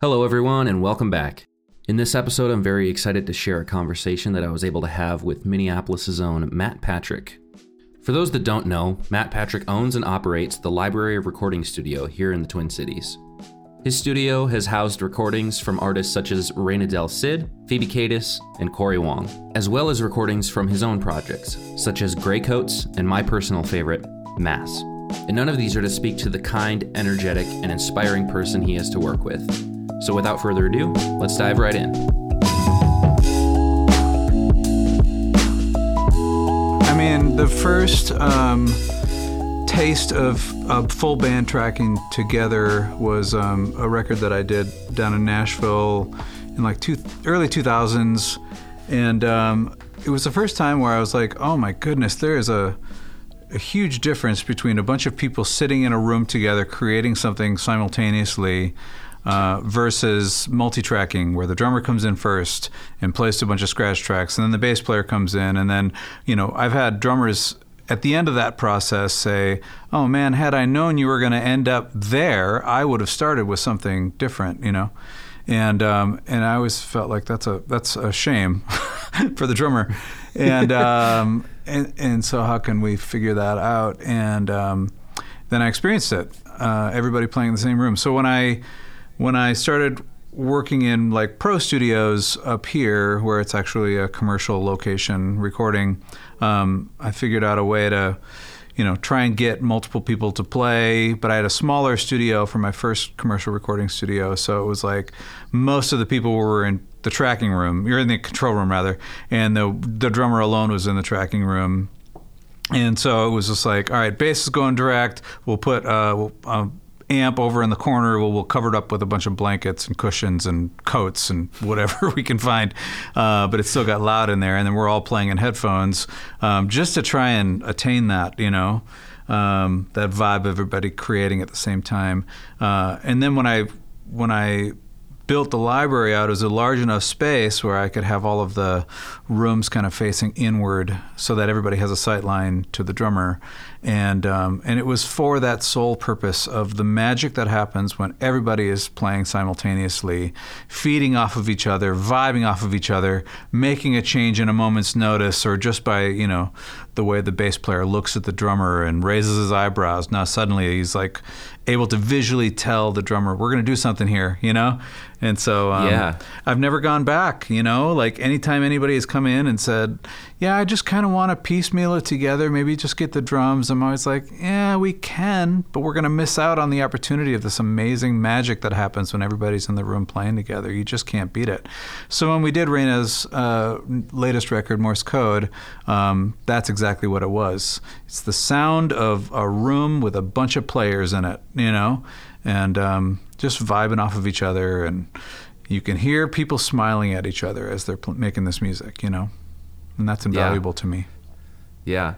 Hello, everyone, and welcome back. In this episode, I'm very excited to share a conversation that I was able to have with Minneapolis' own Matt Patrick. For those that don't know, Matt Patrick owns and operates the Library of Recording Studio here in the Twin Cities. His studio has housed recordings from artists such as Reina Del Cid, Phoebe Katis, and Corey Wong, as well as recordings from his own projects, such as Greycoats and my personal favorite, Mass. And none of these are to speak to the kind, energetic, and inspiring person he has to work with. So without further ado, let's dive right in. I mean, the first um, taste of, of full band tracking together was um, a record that I did down in Nashville in like two, early 2000s. And um, it was the first time where I was like, oh my goodness, there is a, a huge difference between a bunch of people sitting in a room together creating something simultaneously uh, versus multi-tracking where the drummer comes in first and plays a bunch of scratch tracks and then the bass player comes in and then you know i've had drummers at the end of that process say oh man had i known you were going to end up there i would have started with something different you know and um, and I always felt like that's a that's a shame for the drummer, and um, and and so how can we figure that out? And um, then I experienced it. Uh, everybody playing in the same room. So when I when I started working in like pro studios up here, where it's actually a commercial location recording, um, I figured out a way to, you know, try and get multiple people to play. But I had a smaller studio for my first commercial recording studio, so it was like most of the people were in the tracking room. You're in the control room rather, and the the drummer alone was in the tracking room. And so it was just like, all right, bass is going direct. We'll put uh, we'll, uh, amp over in the corner. We'll, we'll cover it up with a bunch of blankets and cushions and coats and whatever we can find. Uh, but it's still got loud in there. And then we're all playing in headphones um, just to try and attain that, you know, um, that vibe of everybody creating at the same time. Uh, and then when I when I built the library out as a large enough space where I could have all of the rooms kind of facing inward so that everybody has a sight line to the drummer. And, um, and it was for that sole purpose of the magic that happens when everybody is playing simultaneously, feeding off of each other, vibing off of each other, making a change in a moment's notice, or just by, you know, the way the bass player looks at the drummer and raises his eyebrows. Now suddenly he's like able to visually tell the drummer, we're going to do something here, you know? And so um, Yeah. I've never gone back, you know? Like anytime anybody has come in and said, yeah, I just kind of want to piecemeal it together, maybe just get the drums. I'm always like, yeah, we can, but we're going to miss out on the opportunity of this amazing magic that happens when everybody's in the room playing together. You just can't beat it. So when we did Reina's uh, latest record, Morse Code, um, that's exactly what it was. It's the sound of a room with a bunch of players in it, you know, and um, just vibing off of each other. And you can hear people smiling at each other as they're pl- making this music, you know, and that's invaluable to me. Yeah.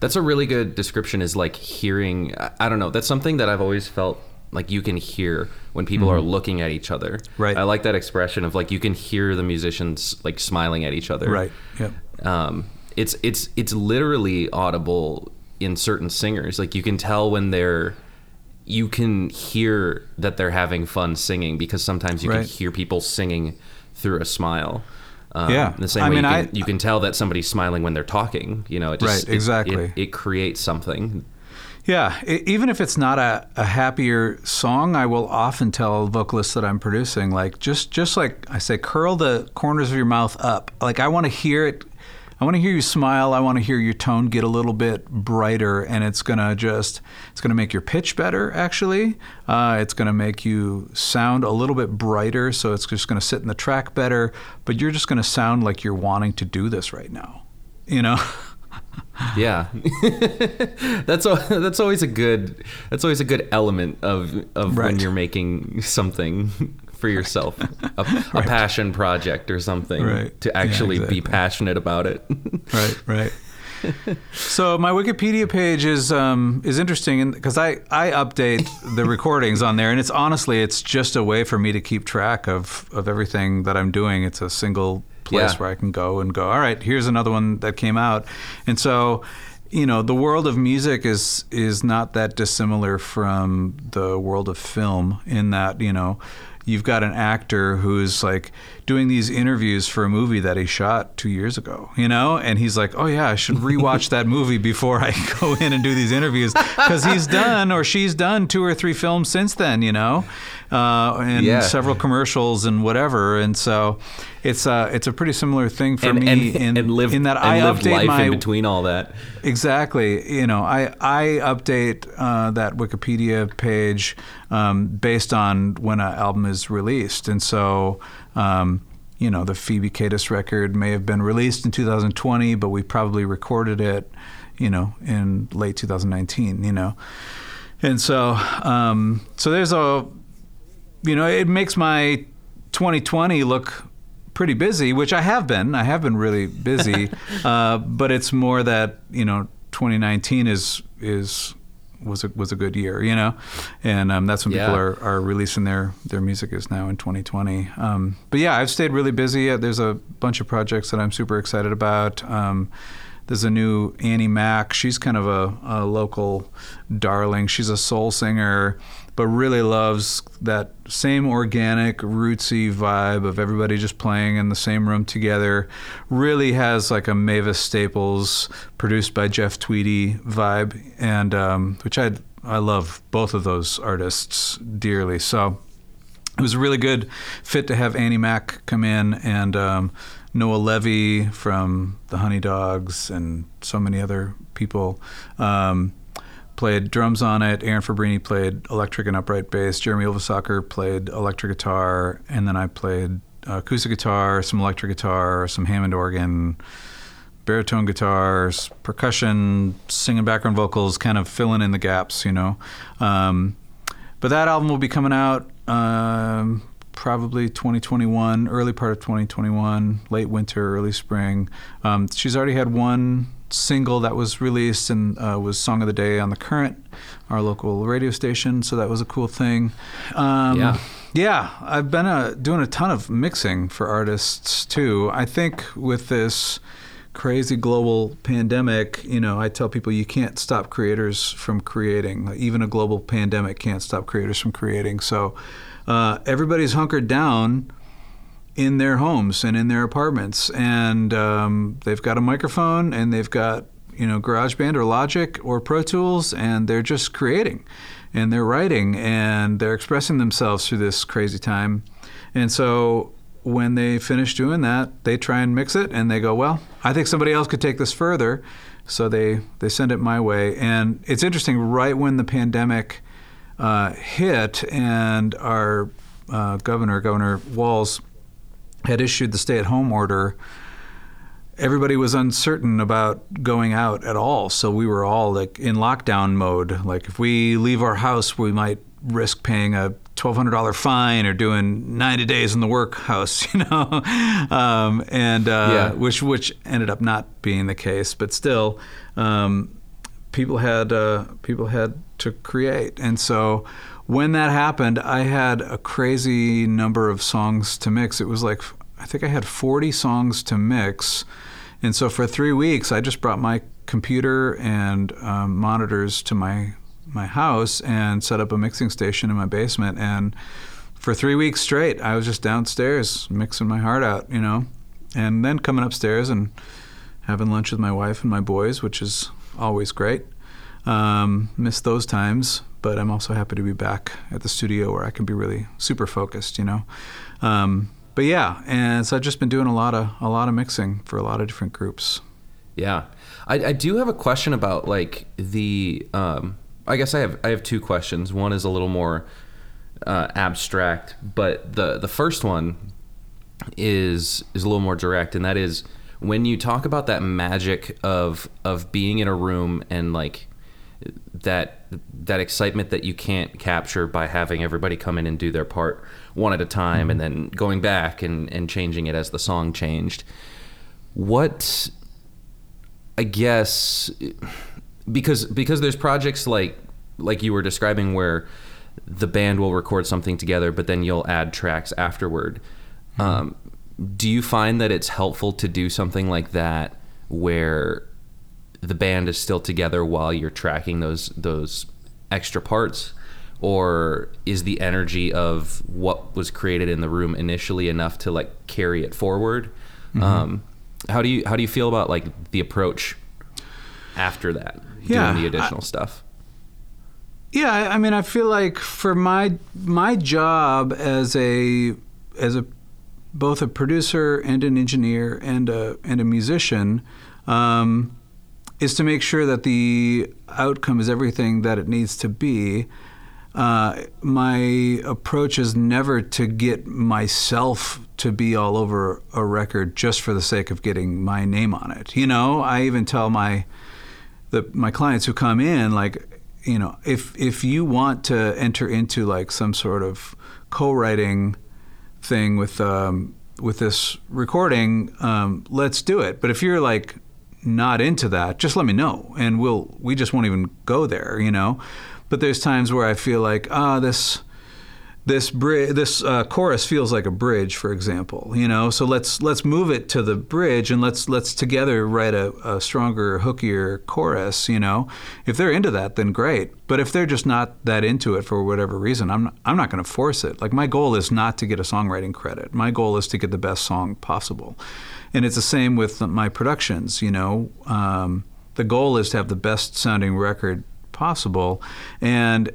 That's a really good description is like hearing I- don't know, that's something that I've always felt like you can hear when people are looking at each other. Mm-hmm. Right. I like that expression of like you can hear the musicians like smiling at each other. Right. Yep. Um it's it's it's literally audible in certain singers. Like you can tell when they're you can hear that they're having fun singing because sometimes you can hear people singing through a smile. Um, Yeah. The same I way mean, you, can, I- you can tell that somebody's smiling when they're talking. You know, it just Right, exactly. It, it creates something. Yeah, e- even if it's not a, a happier song, I will often tell vocalists that I'm producing, like just just like I say, curl the corners of your mouth up. Like I want to hear it. I want to hear you smile. I want to hear your tone get a little bit brighter, and it's gonna just it's gonna make your pitch better. Actually, uh, it's gonna make you sound a little bit brighter. So it's just gonna sit in the track better. But you're just gonna sound like you're wanting to do this right now. You know. Yeah, that's that's always a good that's always a good element of of when you're making something for yourself, a, a passion project or something, Right. to Yeah, actually be passionate about it. right, right. so my Wikipedia page is um, is interesting because I, I update the recordings on there, and it's honestly it's just a way for me to keep track of, of everything that I'm doing. It's a single place Yeah. where I can go and go. All right, here's another one that came out, and so you know the world of music is is not that dissimilar from the world of film in that you know you've got an actor who's like doing these interviews for a movie that he shot two years ago, you know, and he's like, oh yeah, I should rewatch that movie before I go in and do these interviews because he's done or she's done two or three films since then, you know, uh, and Yeah. several commercials and whatever, and so it's uh, it's a pretty similar thing for and, me and, in, and live in that I live update life my in between all that. Exactly. You know, I I update uh, that Wikipedia page um, based on when an album is released, and so. Um, you know, the Phoebe Katis record may have been released in 2020, but we probably recorded it, you know, in late 2019. You know, and so um, so there's a, you know, it makes my 2020 look pretty busy, which I have been. I have been really busy, uh, but it's more that you know 2019 is is was a was a good year, you know, and um, that's when people are, are releasing their their music is now in 2020. Um, but yeah, I've stayed really busy. Uh, There's a bunch of projects that I'm super excited about. Um, there's a new Annie Mack. She's kind of a, a local darling. She's a soul singer, but really loves that same organic, rootsy vibe of everybody just playing in the same room together. Really has like a Mavis Staples, produced by Jeff Tweedy vibe, and um, which I I love both of those artists dearly. So it was a really good fit to have Annie Mack come in and um, Noah Levy from the Honeydogs and so many other people um, played drums on it. Aaron Fabbrini played electric and upright bass. Jeremy Ylvisaker played electric guitar, and then I played acoustic guitar, some electric guitar, some Hammond organ, baritone guitars, percussion, singing background vocals, kind of filling in the gaps, you know. Um, but that album will be coming out um, probably 2021, early part of 2021, late winter, early spring. Um, she's already had one single that was released and uh, was Song of the Day on the Current, our local radio station. So that was a cool thing. Um, Yeah. yeah, I've been uh, doing a ton of mixing for artists too. I think with this crazy global pandemic, you know, I tell people you can't stop creators from creating. Even a global pandemic can't stop creators from creating. So uh, everybody's hunkered down in their homes and in their apartments, and um, they've got a microphone and they've got you know GarageBand or Logic or Pro Tools, and they're just creating, and they're writing, and they're expressing themselves through this crazy time, and so when they finish doing that, they try and mix it, and they go, well, I think somebody else could take this further, so they they send it my way, and it's interesting. Right when the pandemic uh, hit, and our uh, governor, Governor Walz, had issued the stay-at-home order, everybody was uncertain about going out at all. So we were all like in lockdown mode. Like if we leave our house, we might risk paying a twelve hundred dollar fine or doing ninety days in the workhouse, you know, um, and uh, Yeah. which which ended up not being the case, but still. Um, people had uh, people had to create, and so when that happened, I had a crazy number of songs to mix. It was like I think I had 40 songs to mix, and so for three weeks, I just brought my computer and um, monitors to my my house and set up a mixing station in my basement and for three weeks straight i was just downstairs mixing my heart out you know and then coming upstairs and having lunch with my wife and my boys, which is always great. Um, miss those times, but I'm also happy to be back at the studio where I can be really super focused, you know. Um, but yeah, and so I've just been doing a lot of a lot of mixing for a lot of different groups. Yeah, I, I do have a question about like the. Um, I guess I have I have two questions. One is a little more uh, abstract, but the the first one is is a little more direct, and that is when you talk about that magic of of being in a room and like that that excitement that you can't capture by having everybody come in and do their part one at a time and then going back and, and changing it as the song changed. What I guess because because there's projects like like you were describing where the band will record something together but then you'll add tracks afterward. Um, do you find that it's helpful to do something like that where the band is still together while you're tracking those those extra parts or is the energy of what was created in the room initially enough to like carry it forward? Mm-hmm. Um, how do you how do you feel about like the approach after that, yeah, doing the additional I, stuff? Yeah, I mean, I feel like for my my job as a as a both a producer and an engineer and a and a musician um, is to make sure that the outcome is everything that it needs to be. Uh, my approach is never to get myself to be all over a record just for the sake of getting my name on it. You know, I even tell my the my clients who come in like you know, if if you want to enter into like some sort of co-writing thing with um, with this recording, um, let's do it. But if you're like not into that, just let me know, and we'll we just won't even go there, you know. But there's times where I feel like ah, oh, this this this uh, chorus feels like a bridge, for example. You know, so let's let's move it to the bridge and let's let's together write a, a stronger, hookier chorus. You know, if they're into that, then great. But if they're just not that into it for whatever reason, I'm not, I'm not going to force it. Like my goal is not to get a songwriting credit. My goal is to get the best song possible, and it's the same with my productions. You know, um, the goal is to have the best sounding record possible, and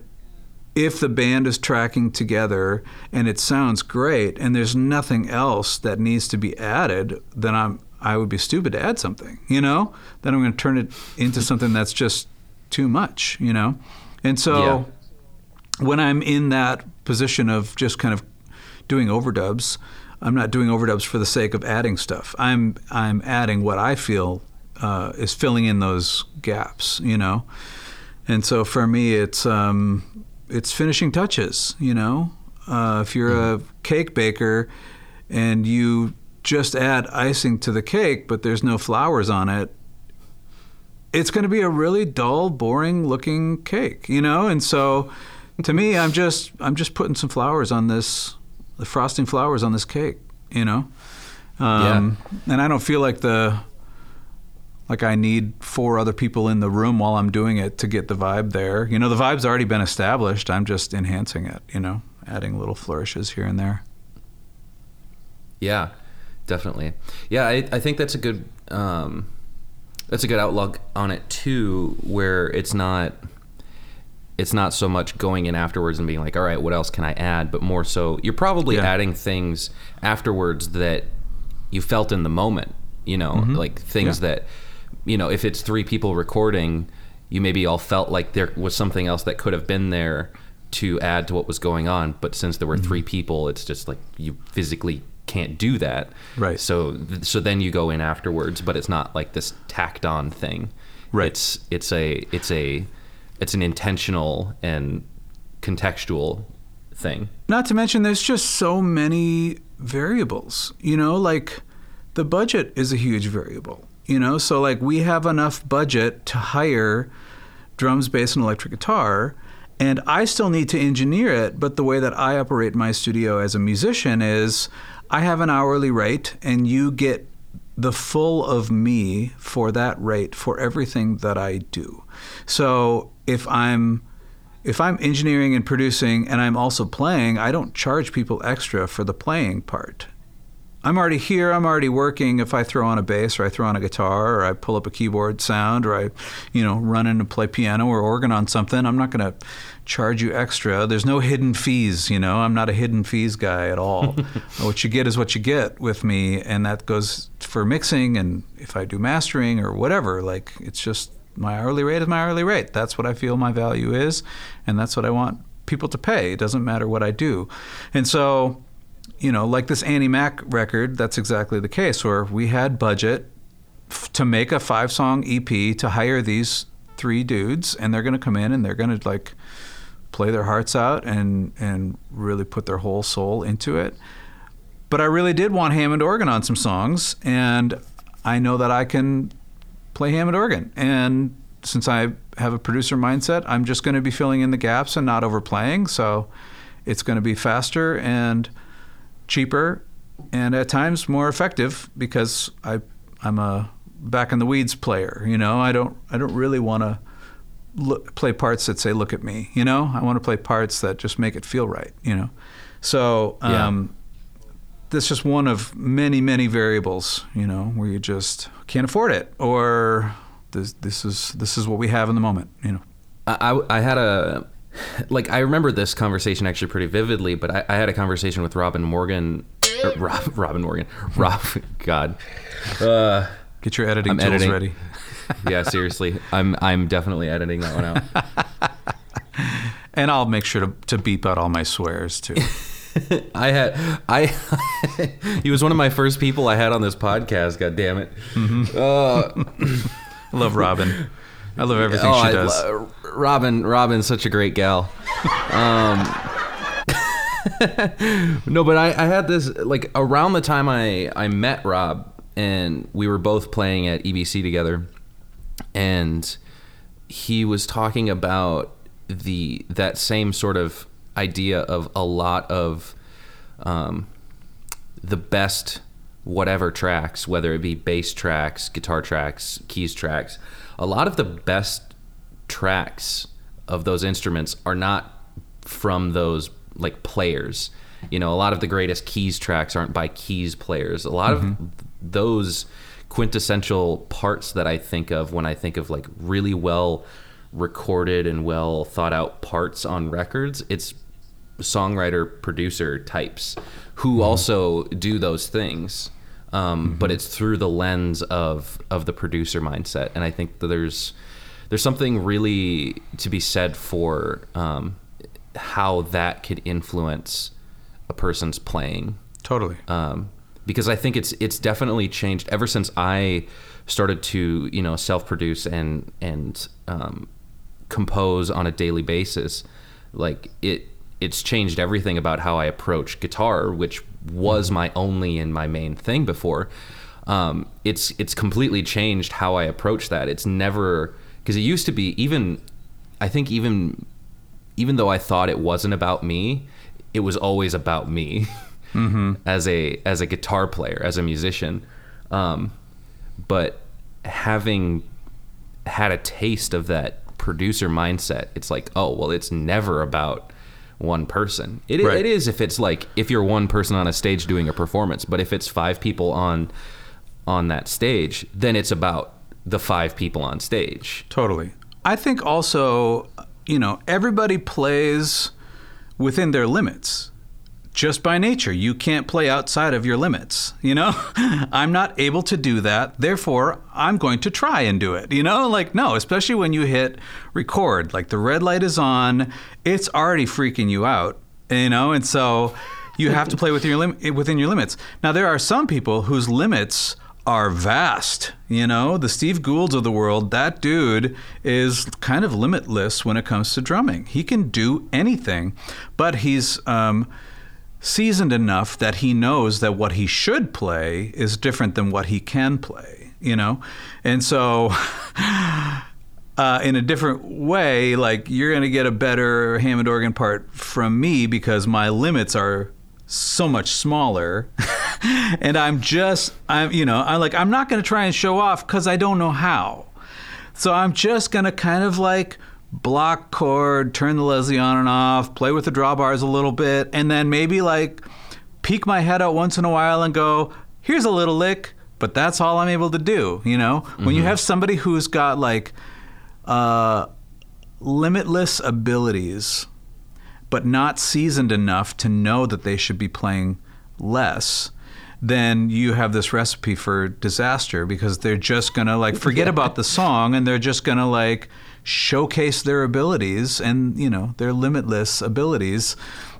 if the band is tracking together and it sounds great and there's nothing else that needs to be added, then I'm I would be stupid to add something, you know? Then I'm going to turn it into something that's just too much, you know? And so yeah. when I'm in that position of just kind of doing overdubs, I'm not doing overdubs for the sake of adding stuff. I'm I'm adding what I feel uh, is filling in those gaps, you know. And so for me, it's um, it's finishing touches. You know, uh, if you're mm. a cake baker and you just add icing to the cake, but there's no flowers on it, it's going to be a really dull, boring looking cake. You know, and so to me, I'm just I'm just putting some flowers on this, the frosting flowers on this cake. You know, um, yeah. and I don't feel like the like I need four other people in the room while I'm doing it to get the vibe there. You know, the vibe's already been established. I'm just enhancing it, you know, adding little flourishes here and there. Yeah, definitely. Yeah, I, I think that's a good um, that's a good outlook on it too, where it's not it's not so much going in afterwards and being like, all right, what else can I add? But more so, you're probably yeah. adding things afterwards that you felt in the moment. You know, mm-hmm. like things yeah. that you know, if it's three people recording, you maybe all felt like there was something else that could have been there to add to what was going on. But since there were mm-hmm. three people, it's just like you physically can't do that. Right. So so then you go in afterwards, but it's not like this tacked on thing. Right. It's it's a it's a it's an intentional and contextual thing. Not to mention there's just so many variables. You know, like the budget is a huge variable. You know, so like we have enough budget to hire drums, bass, and electric guitar, and I still need to engineer it. But the way that I operate my studio as a musician is I have an hourly rate, and you get the full of me for that rate for everything that I do. So if I'm if I'm engineering and producing and I'm also playing, I don't charge people extra for the playing part. I'm already here. I'm already working. If I throw on a bass or I throw on a guitar or I pull up a keyboard sound or I, you know, run in to play piano or organ on something, I'm not going to charge you extra. There's no hidden fees. You know, I'm not a hidden fees guy at all. what you get is what you get with me, and that goes for mixing and if I do mastering or whatever. Like it's just my hourly rate is my hourly rate. That's what I feel my value is, and that's what I want people to pay. It doesn't matter what I do, and so you know, like this Annie Mack record, that's exactly the case where we had budget f- to make a five song EP to hire these three dudes, and they're going to come in and they're going to like play their hearts out and and really put their whole soul into it. But I really did want Hammond organ on some songs, and I know that I can play Hammond organ. And since I have a producer mindset, I'm just going to be filling in the gaps and not overplaying. So it's going to be faster and cheaper and at times more effective because I I'm a back in the weeds player. You know, I don't I don't really want to look, play parts that say "Look at me." You know, I want to play parts that just make it feel right. You know, so um, that's just one of many, many variables. You know, where you just can't afford it, or this this is this is what we have in the moment. You know, I, I, I had a like I remember this conversation actually pretty vividly, but I, I had a conversation with Robin Morgan. er, Rob, Robin Morgan. Rob. God. Uh, get your editing I'm tools editing. ready. yeah, seriously. I'm I'm definitely editing that one out. And I'll make sure to, to beep out all my swears too. I had I he was one of my first people I had on this podcast, god damn it. Uh, I love Robin. I love everything oh, she does. lo- Robin Robin's such a great gal. Um No, but I, I had this like around the time I, I met Rob and we were both playing at EBC together and he was talking about the that same sort of idea of a lot of um, the best whatever tracks, whether it be bass tracks, guitar tracks, keys tracks, a lot of the best tracks of those instruments are not from those like players. You know, a lot of the greatest keys tracks aren't by keys players. A lot of those quintessential parts that I think of when I think of like really well recorded and well thought out parts on records, it's songwriter producer types who also do those things um, but it's through the lens of of the producer mindset and i think that there's there's something really to be said for um, how that could influence a person's playing totally. um, because I think it's it's definitely changed ever since I started to you know self produce and and um, compose on a daily basis. Like it it's changed everything about how I approach guitar, which was my only and my main thing before. Um, it's it's completely changed how I approach that. It's never because it used to be even I think even even though I thought it wasn't about me, it was always about me as a as a guitar player, as a musician. Um, but having had a taste of that producer mindset, it's like, oh well, it's never about one person. It, Right. it is if it's like if you're one person on a stage doing a performance, but if it's five people on on that stage, then it's about the five people on stage. Totally. I think also, you know, everybody plays within their limits. Just by nature, you can't play outside of your limits. You know, I'm not able to do that. Therefore, I'm going to try and do it. You know, like, no, especially when you hit record, like the red light is on, it's already freaking you out, you know, and so you have to play within your, lim- within your limits. Now, there are some people whose limits are vast. You know, the Steve Goolds of the world, that dude is kind of limitless when it comes to drumming. He can do anything, but he's um, seasoned enough that he knows that what he should play is different than what he can play, you know? And so. Uh, in a different way, like you're going to get a better Hammond organ part from me because my limits are so much smaller and i'm just i'm you know i'm like i'm not going to try and show off because i don't know how so i'm just going to kind of like block chord turn the leslie on and off play with the drawbars a little bit and then maybe like peek my head out once in a while and go here's a little lick but that's all i'm able to do you know? When you have somebody who's got like uh, limitless abilities but not seasoned enough to know that they should be playing less, then you have this recipe for disaster because they're just to like forget about the song and they're just to like showcase their abilities and, you know, their limitless abilities.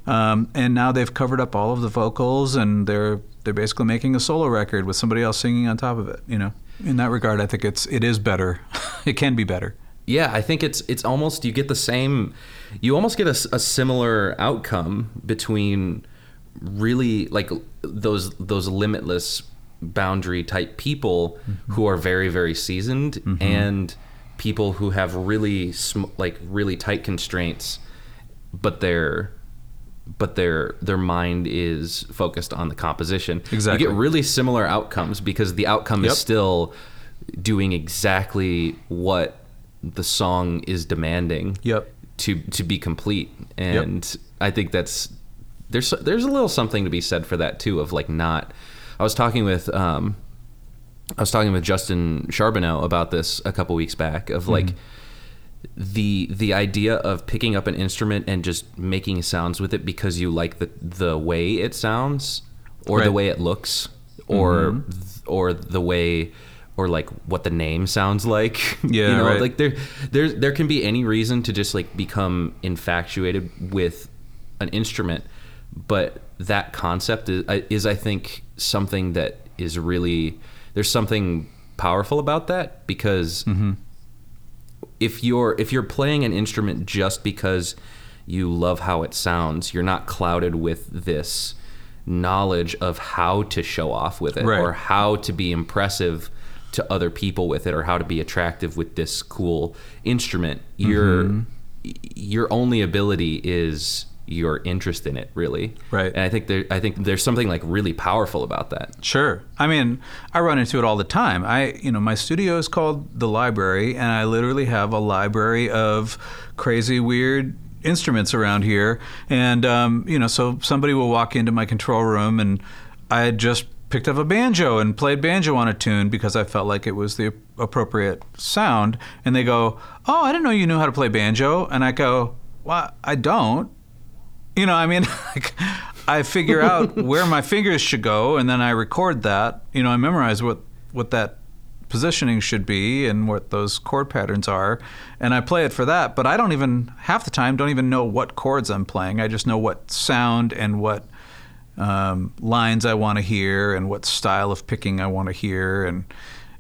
Um, and now they've covered up all of the vocals and they're they're basically making a solo record with somebody else singing on top of it, you know. In that regard, I think it's it is better. it can be better. Yeah, I think it's it's almost you get the same, you almost get a similar outcome between really like those those limitless boundary type people who are very very seasoned and people who have really sm- like really tight constraints, but their but their their mind is focused on the composition. Exactly. You get really similar outcomes because the outcome Yep. is still doing exactly what the song is demanding Yep. to to be complete and i think that's there's there's a little something to be said for that too of like not i was talking with um i was talking with justin charbonneau about this a couple weeks back of like mm-hmm. the the idea of picking up an instrument and just making sounds with it because you like the the way it sounds or the way it looks or mm-hmm. or the way or like what the name sounds like. Yeah, you know right. like there there there can be any reason to just like become infatuated with an instrument but that concept is, is i think something that is really there's something powerful about that because mm-hmm. if you're if you're playing an instrument just because you love how it sounds, you're not clouded with this knowledge of how to show off with it Right. or how to be impressive to other people with it or how to be attractive with this cool instrument. Your mm-hmm. your only ability is your interest in it, really. Right. And I think there I think there's something like really powerful about that. Sure. I mean, I run into it all the time. I, you know, my studio is called the library, and I literally have a library of crazy, weird instruments around here. And, um, you know, so somebody will walk into my control room, and I had just picked up a banjo and played banjo on a tune because I felt like it was the appropriate sound. And they go, "Oh, I didn't know you knew how to play banjo." And I go, "Well, I don't." You know, I mean, like, I figure out where my fingers should go, and then I record that. You know, I memorize what what that positioning should be and what those chord patterns are, and I play it for that. But I don't even half the time don't even know what chords I'm playing. I just know what sound and what um, lines I want to hear and what style of picking I want to hear, and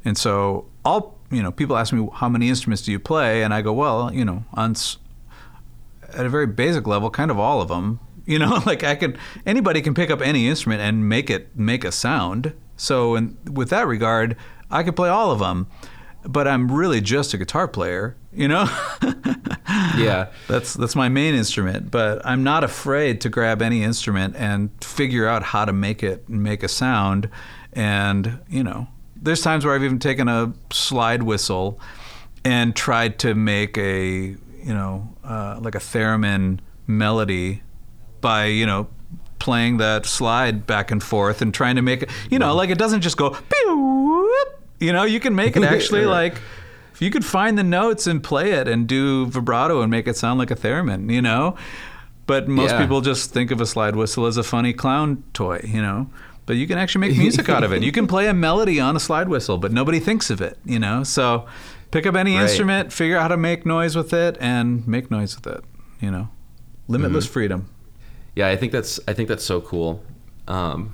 and so all you know, people ask me how many instruments do you play, and I go, well, you know, on at a very basic level, kind of all of them. You know, like I can anybody can pick up any instrument and make it make a sound. So, in, with that regard, I could play all of them. But I'm really just a guitar player. You know, Yeah. that's that's my main instrument. But I'm not afraid to grab any instrument and figure out how to make it make a sound. And you know, there's times where I've even taken a slide whistle and tried to make a you know uh, like a theremin melody by you know playing that slide back and forth and trying to make it you know like it doesn't just go you know you can make it actually like if you could find the notes and play it and do vibrato and make it sound like a theremin you know? But most Yeah. people just think of a slide whistle as a funny clown toy you know? But you can actually make music out of it. You can play a melody on a slide whistle but nobody thinks of it you know? So pick up any Right. instrument figure out how to make noise with it and make noise with it you know limitless freedom Yeah, I think that's I think that's so cool. Um,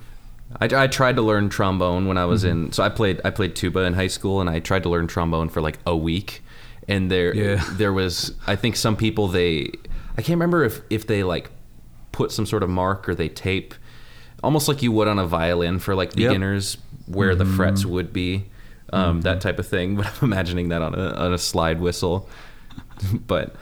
I, I tried to learn trombone when I was Mm-hmm. in. So I played I played tuba in high school, and I tried to learn trombone for like a week. And there Yeah. there was I think some people they I can't remember if if they like put some sort of mark or they tape almost like you would on a violin for like Yep. Mm-hmm. beginners where the frets would be um, that type of thing. But I'm imagining that on a on a slide whistle. but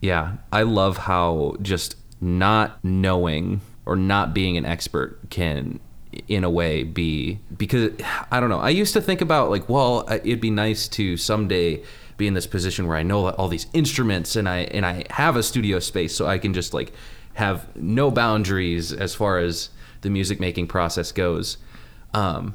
yeah, I love how just not knowing or not being an expert can in a way be because I don't know. I used to think about like, well, it'd be nice to someday be in this position where I know all these instruments and I and I have a studio space so I can just like have no boundaries as far as the music making process goes. Um,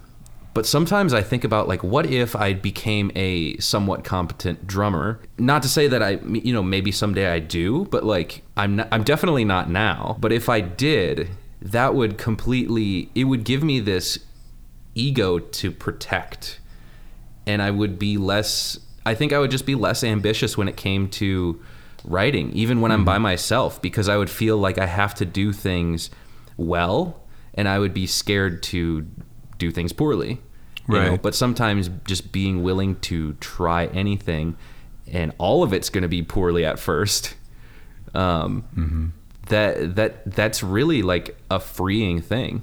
but sometimes I think about like, what if I became a somewhat competent drummer? Not to say that I, you know, maybe someday I do, but like, I'm not, I'm definitely not now. But if I did, that would completely, it would give me this ego to protect, and I would be less. I think I would just be less ambitious when it came to writing, even when I'm mm-hmm. by myself, because I would feel like I have to do things well, and I would be scared to do things poorly. you know? Right. But sometimes just being willing to try anything, and all of it's going to be poorly at first. Um, That that that's really like a freeing thing.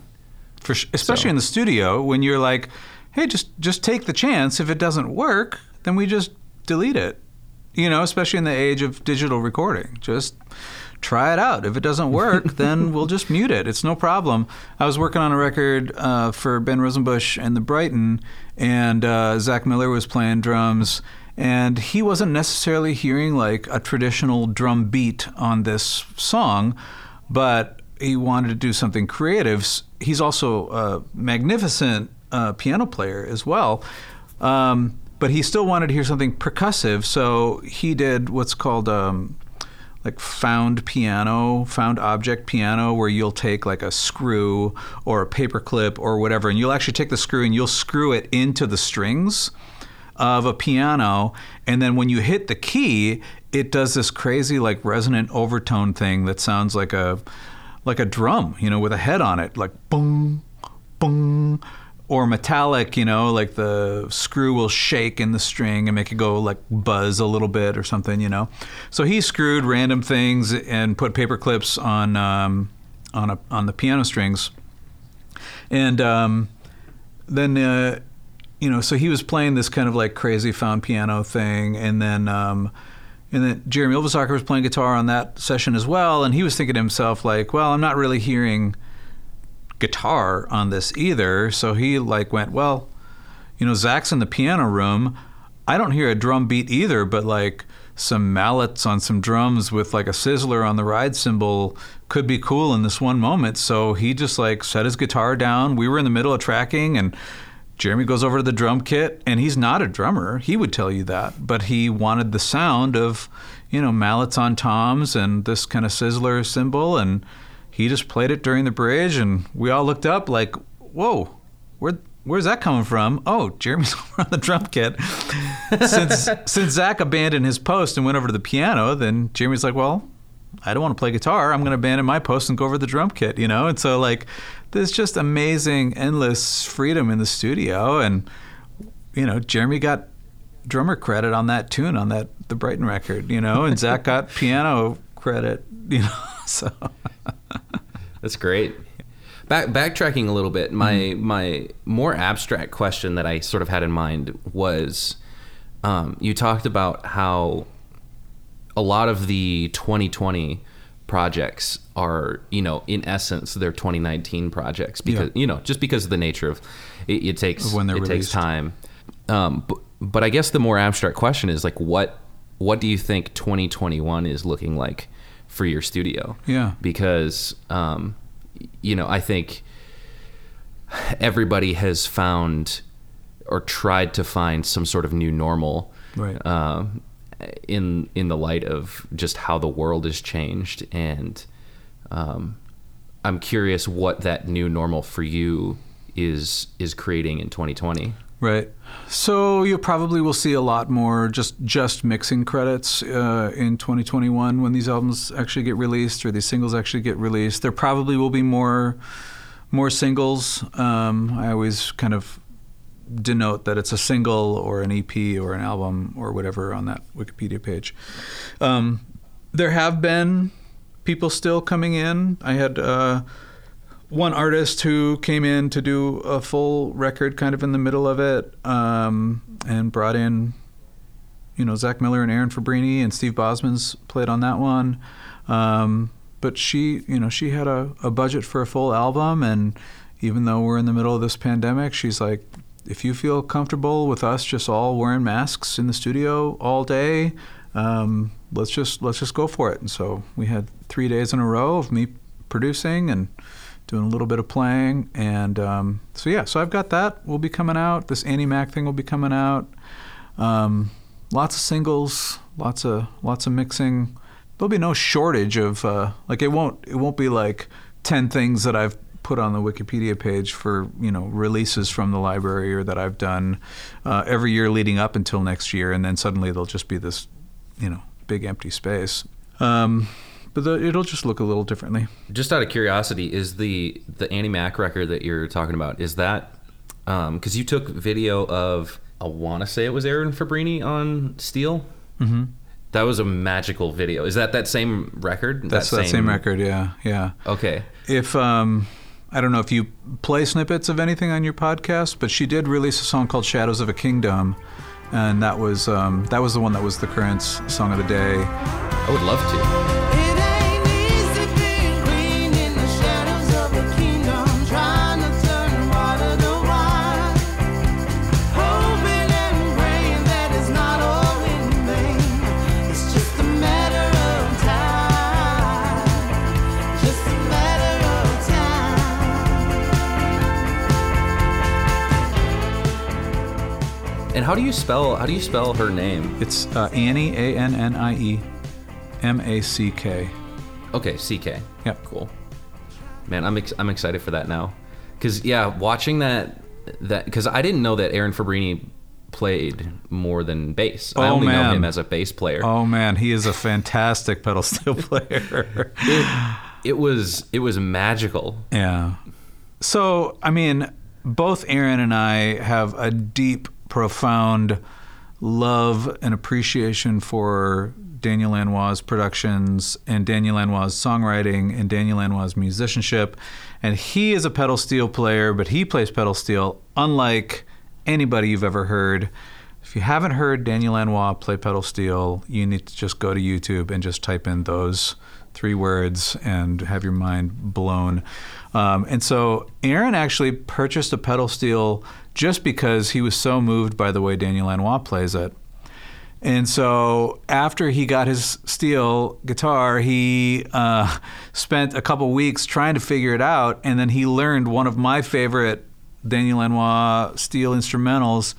for sh- especially So- in the studio when you're like hey just just take the chance if it doesn't work then we just delete it you know especially in the age of digital recording just try it out if it doesn't work then we'll just mute it it's no problem i was working on a record uh, for ben rosenbush and the brighton and uh, zach miller was playing drums and he wasn't necessarily hearing like a traditional drum beat on this song, but he wanted to do something creative. He's also a magnificent uh, piano player as well. Um, but he still wanted to hear something percussive, so he did what's called um, like found piano, found object piano, where you'll take like a screw or a paper clip or whatever, and you'll actually take the screw and you'll screw it into the strings of a piano, and then when you hit the key, it does this crazy like resonant overtone thing that sounds like a like a drum, you know, with a head on it, like boom, boom or metallic, you know, like the screw will shake in the string and make it go like buzz a little bit or something, you know. So he screwed random things and put paper clips on um, on a, on the piano strings, and um, then uh, you know, so he was playing this kind of like crazy found piano thing, and then. Um, and then Jeremy Ylvisaker was playing guitar on that session as well, and he was thinking to himself like, "Well, I'm not really hearing guitar on this either. So he like went, well, you know, Zach's in the piano room. I don't hear a drum beat either, but like some mallets on some drums with like a sizzler on the ride cymbal could be cool in this one moment. So he just like set his guitar down. We were in the middle of tracking and Jeremy goes over to the drum kit and he's not a drummer. He would tell you that, but he wanted the sound of, you know, mallets on toms and this kind of sizzler cymbal and he just played it during the bridge, and we all looked up like, "Whoa, where where's that coming from?" Oh, Jeremy's over on the drum kit. since since Zach abandoned his post and went over to the piano, then Jeremy's like, "Well, I don't want to play guitar. I'm going to abandon my post and go over to the drum kit," you know. And so like, there's just amazing, endless freedom in the studio, and you know, Jeremy got drummer credit on that tune on that the Brighton record, you know, and Zach got piano credit, you know. So that's great. Back, backtracking a little bit, my mm-hmm. my more abstract question that I sort of had in mind was, um, you talked about how a lot of the 2020 projects are, you know, in essence, they're 2019 projects because yeah. you know just because of the nature of it, it takes when it released. takes time. Um, but, but I guess the more abstract question is like, what what do you think 2021 is looking like? For your studio. Yeah. Because, um, you know, I think everybody has found or tried to find some sort of new normal. Right. Uh, in in the light of just how the world has changed, and um, I'm curious what that new normal for you is is creating in 2020. Right. So you probably will see a lot more just just mixing credits uh, in 2021 when these albums actually get released or these singles actually get released. There probably will be more more singles. Um, I always kind of denote that it's a single or an EP or an album or whatever on that Wikipedia page. Um, there have been people still coming in. I had. Uh, one artist who came in to do a full record kind of in the middle of it um, and brought in you know Zach Miller and Aaron Fabbrini and Steve Bosmans played on that one. Um, but she you know she had a, a budget for a full album and even though we're in the middle of this pandemic she's like if you feel comfortable with us just all wearing masks in the studio all day um, let's just let's just go for it. And so we had three days in a row of me producing and doing a little bit of playing. And um, so, yeah, so I've got that will be coming out. This Annie Mack thing will be coming out. Um, lots of singles, lots of lots of mixing. There'll be no shortage of uh, like it won't it won't be like ten things that I've put on the Wikipedia page for you know releases from the library or that I've done uh, every year leading up until next year, and then suddenly there'll just be this you know big empty space. Um, but the, it'll just look a little differently. Just out of curiosity, is the the Annie Mack record that you're talking about is that because um, you took video of I want to say it was Aaron Fabbrini on Steel. Mm-hmm. That was a magical video. Is that that same record? That's that same, that same record. Yeah, yeah. Okay. If um, I don't know if you play snippets of anything on your podcast, but she did release a song called "Shadows of a Kingdom." and that was um, that was the one that was the current song of the day. I would love to. How do you spell how do you spell her name? It's uh, Annie A N N I E M A C K. Okay, CK. Yep. Cool. Man, I'm ex- I'm excited for that now. Cuz yeah, watching that that cuz I didn't know that Aaron Fabbrini played more than bass. I Oh, only know man. him as a bass player. Oh man, he is a fantastic pedal steel player. It, it was it was magical. Yeah. So, I mean, both Aaron and I have a deep, profound love and appreciation for Daniel Lanois' productions and Daniel Lanois' songwriting and Daniel Lanois' musicianship. And he is a pedal steel player, but he plays pedal steel unlike anybody you've ever heard. If you haven't heard Daniel Lanois play pedal steel, you need to just go to YouTube and just type in those three words and have your mind blown. Um, and so Aaron actually purchased a pedal steel just because he was so moved by the way Daniel Lanois plays it. And so after he got his steel guitar, he uh, spent a couple weeks trying to figure it out, and then he learned one of my favorite Daniel Lanois steel instrumentals.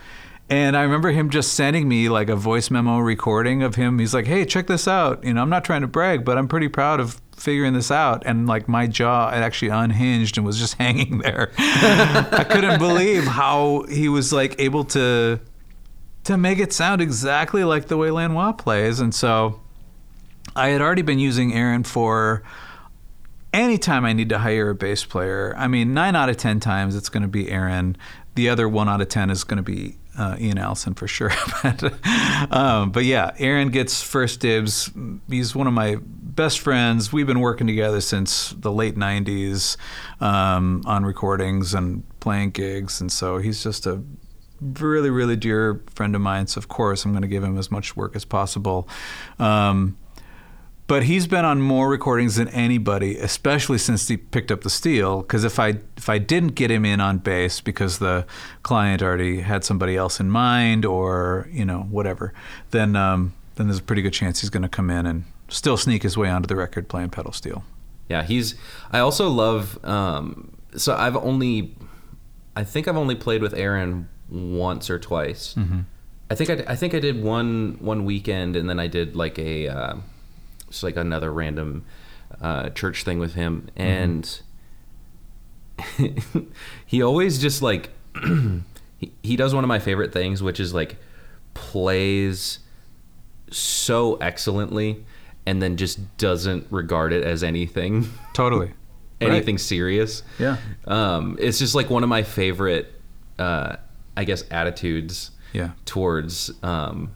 And I remember him just sending me like a voice memo recording of him. He's like, "Hey, check this out. You know, I'm not trying to brag, but I'm pretty proud of figuring this out." And like my jaw actually unhinged and was just hanging there. I couldn't believe how he was like able to to make it sound exactly like the way Lanois plays. And so I had already been using Aaron for anytime I need to hire a bass player. I mean, nine out of 10 times it's going to be Aaron. The other one out of 10 is going to be uh, Ian Allison for sure. but, um, but yeah, Aaron gets first dibs. He's one of my best friends. We've been working together since the late 90s um, on recordings and playing gigs. And so he's just a really, really dear friend of mine. So of course, I'm going to give him as much work as possible. Um, but he's been on more recordings than anybody, especially since he picked up the steel. Because if I if I didn't get him in on bass because the client already had somebody else in mind, or you know whatever, then um, then there's a pretty good chance he's going to come in and still sneak his way onto the record playing pedal steel. Yeah, he's. I also love. Um, so I've only, I think I've only played with Aaron once or twice. I think I, I think I did one one weekend, and then I did like a, uh, just like another random uh, church thing with him, and he always just like he, he does one of my favorite things, which is like plays so excellently and then just doesn't regard it as anything Totally. anything serious. Yeah. Um, it's just like one of my favorite, uh, I guess, attitudes Yeah. towards um,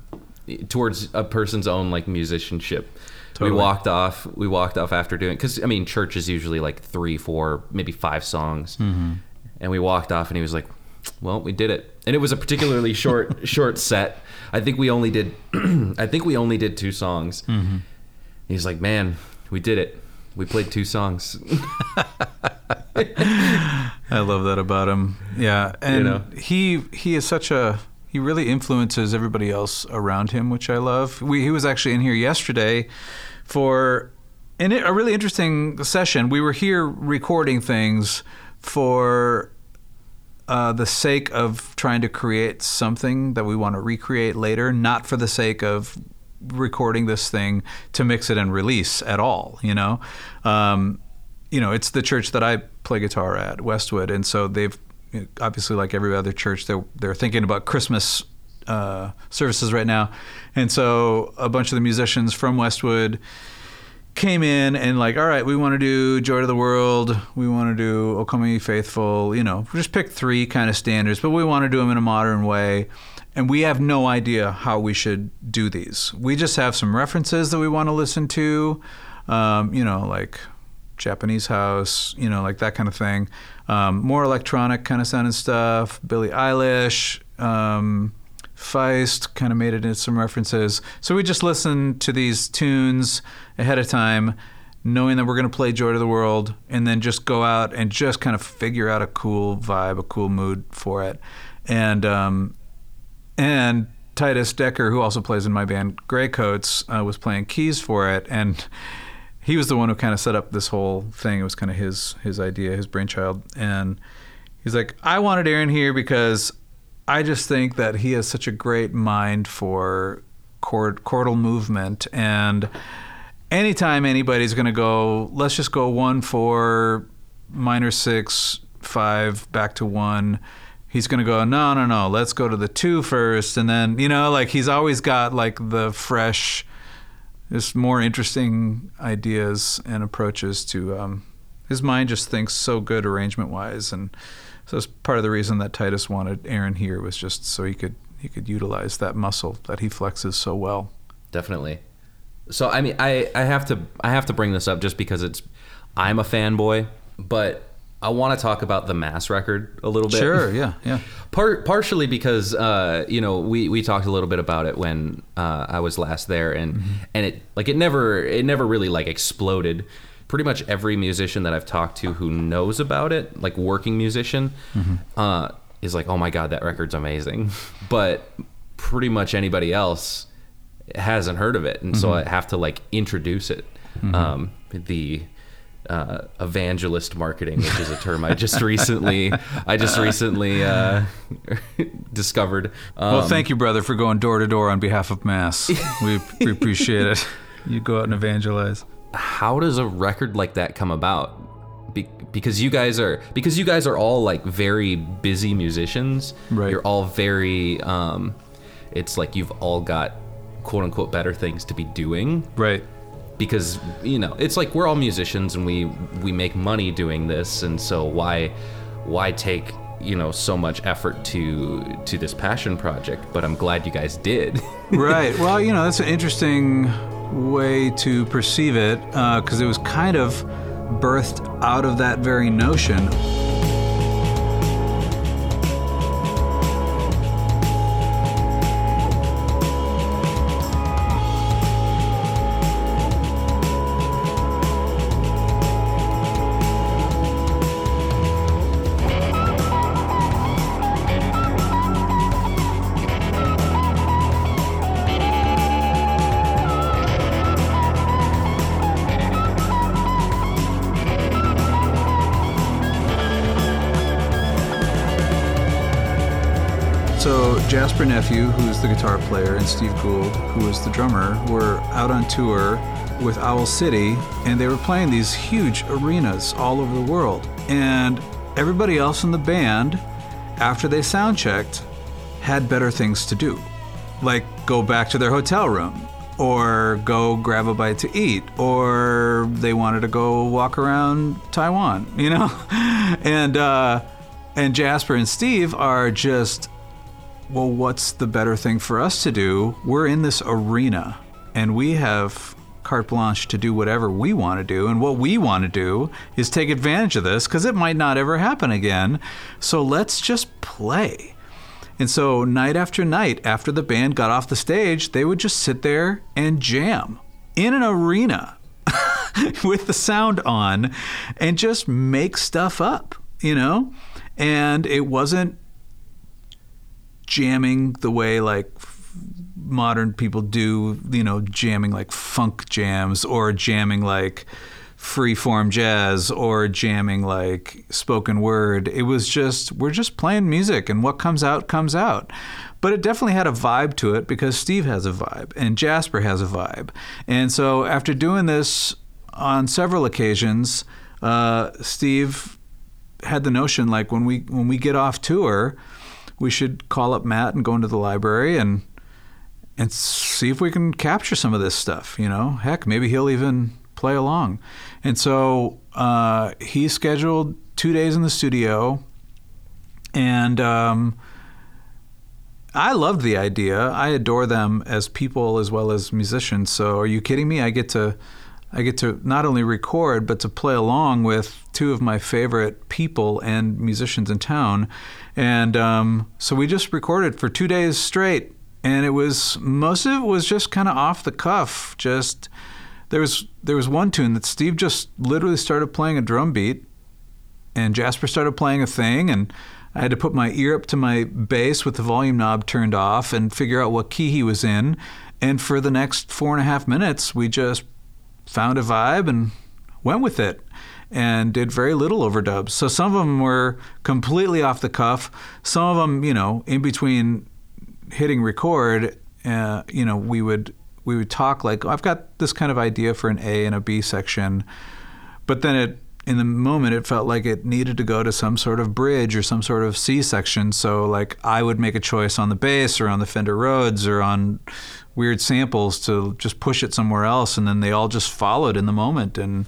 towards a person's own like musicianship. Totally. We walked off. We walked off after doing because I mean, church is usually like three, four, maybe five songs, Mm-hmm. and we walked off, and he was like, "Well, we did it." And it was a particularly short short set. I think we only did. I think we only did two songs. Mm-hmm. He's like, "Man, we did it. We played two songs." I love that about him. Yeah, and know? he he is such a he really influences everybody else around him, which I love. We, he was actually in here yesterday for in a really interesting session. We were here recording things for uh, the sake of trying to create something that we want to recreate later, not for the sake of recording this thing to mix it and release at all. You know, um, you know, it's the church that I play guitar at, Westwood, and so they've obviously, like every other church, they're they're thinking about Christmas uh, services right now, and so a bunch of the musicians from Westwood came in and like, all right, we want to do Joy to the World, we want to do O Come Ye Faithful, you know, just pick three kind of standards, but we want to do them in a modern way. And we have no idea how we should do these. We just have some references that we want to listen to, um, you know, like Japanese house, you know, like that kind of thing. Um, more electronic kind of sounding stuff. Billie Eilish, um, Feist kind of made it into some references. So we just listened to these tunes ahead of time, knowing that we're going to play Joy to the World, and then just go out and just kind of figure out a cool vibe, a cool mood for it. And um, and Titus Decker, who also plays in my band Greycoats, uh, was playing keys for it, and he was the one who kind of set up this whole thing. It was kind of his his idea, his brainchild, and he's like, I wanted Aaron here because I just think that he has such a great mind for chord, chordal movement and anytime anybody's going to go, let's just go one four, minor six, five, back to one. He's going to go, no, no, no, let's go to the two first. And then, you know, like he's always got like the fresh, just more interesting ideas and approaches to, um, his mind just thinks so good arrangement wise. And so it's part of the reason that Titus wanted Aaron here was just so he could, he could utilize that muscle that he flexes so well. Definitely. So I mean, I, I have to I have to bring this up just because it's I'm a fanboy, but I want to talk about the Mass record a little bit. Sure, yeah, yeah. Part, partially because uh, you know we, we talked a little bit about it when uh, I was last there, and mm-hmm. and it like it never it never really like exploded. Pretty much every musician that I've talked to who knows about it, like working musician, mm-hmm. uh, is like, "Oh my god, that record's amazing." But pretty much anybody else hasn't heard of it, and mm-hmm. so I have to like introduce it. Mm-hmm. Um, the uh, evangelist marketing, which is a term I just recently I just recently uh, discovered. Um, well, thank you, brother, for going door to door on behalf of Mass. We, we appreciate it. You go out and evangelize. How does a record like that come about? Be- because you guys are because you guys are all like very busy musicians. Right. You're all very. Um, it's like you've all got quote unquote better things to be doing. Right. Because you know, it's like we're all musicians and we we make money doing this, and so why why take you know so much effort to to this passion project? But I'm glad you guys did. right. Well, you know, that's an interesting way to perceive it because uh, it was kind of birthed out of that very notion. Nephew, who's the guitar player, and Steve Goold, who is the drummer, were out on tour with Owl City, and they were playing these huge arenas all over the world. And everybody else in the band, after they sound checked, had better things to do, like go back to their hotel room, or go grab a bite to eat, or they wanted to go walk around Taiwan, you know, and uh, and Jasper and Steve are just well, what's the better thing for us to do? We're in this arena and we have carte blanche to do whatever we want to do. And what we want to do is take advantage of this because it might not ever happen again. So let's just play. And so, night after night, after the band got off the stage, they would just sit there and jam in an arena with the sound on and just make stuff up, you know? And it wasn't jamming the way like modern people do, you know, jamming like funk jams or jamming like free form jazz or jamming like spoken word. It was just we're just playing music and what comes out comes out. But it definitely had a vibe to it because Steve has a vibe and Jasper has a vibe. And so after doing this on several occasions, uh, Steve had the notion like when we when we get off tour, we should call up Matt and go into the library and and see if we can capture some of this stuff. You know, heck, maybe he'll even play along. And so uh, he scheduled two days in the studio, and um, I loved the idea. I adore them as people as well as musicians. So, are you kidding me? I get to I get to not only record but to play along with two of my favorite people and musicians in town. And um, so we just recorded for two days straight, and it was most of it was just kind of off the cuff. Just there was there was one tune that Steve just literally started playing a drum beat, and Jasper started playing a thing, and I had to put my ear up to my bass with the volume knob turned off and figure out what key he was in. And for the next four and a half minutes, we just found a vibe and went with it. and did very little overdubs. So some of them were completely off the cuff. Some of them, you know, in between hitting record, uh, you know, we would we would talk like I've got this kind of idea for an A and a B section, but then it in the moment it felt like it needed to go to some sort of bridge or some sort of C section. So like I would make a choice on the bass or on the Fender Rhodes or on weird samples to just push it somewhere else, and then they all just followed in the moment and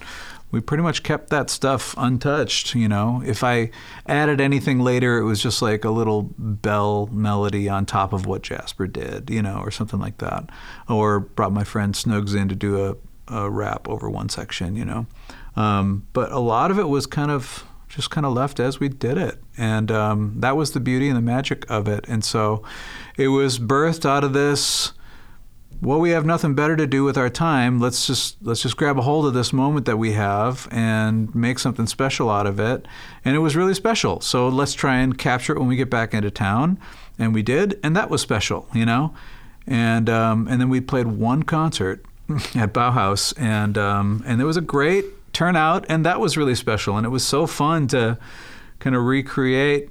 we pretty much kept that stuff untouched. You know, if I added anything later, it was just like a little bell melody on top of what Jasper did, you know, or something like that. Or brought my friend Snugs in to do a, a rap over one section, you know. Um, but a lot of it was kind of just kind of left as we did it. And um, that was the beauty and the magic of it. And so it was birthed out of this well we have nothing better to do with our time. Let's just let's just grab a hold of this moment that we have and make something special out of it. And it was really special. So let's try and capture it when we get back into town. And we did and that was special you know? And um, and then we played one concert at Bauhaus and um, and there was a great turnout and that was really special. And it was so fun to kind of recreate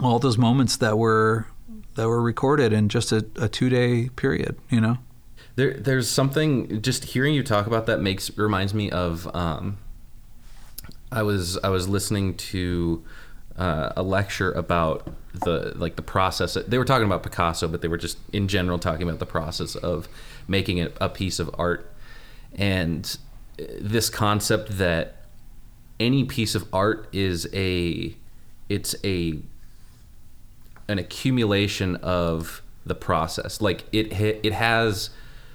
all those moments that were that were recorded in just a, a two day period. You know, there there's something just hearing you talk about that makes reminds me of. Um, I was I was listening to uh, a lecture about the like the process. They were talking about Picasso, but they were just in general talking about the process of making a, a piece of art, and this concept that any piece of art is a it's a an accumulation of the process. Like it it has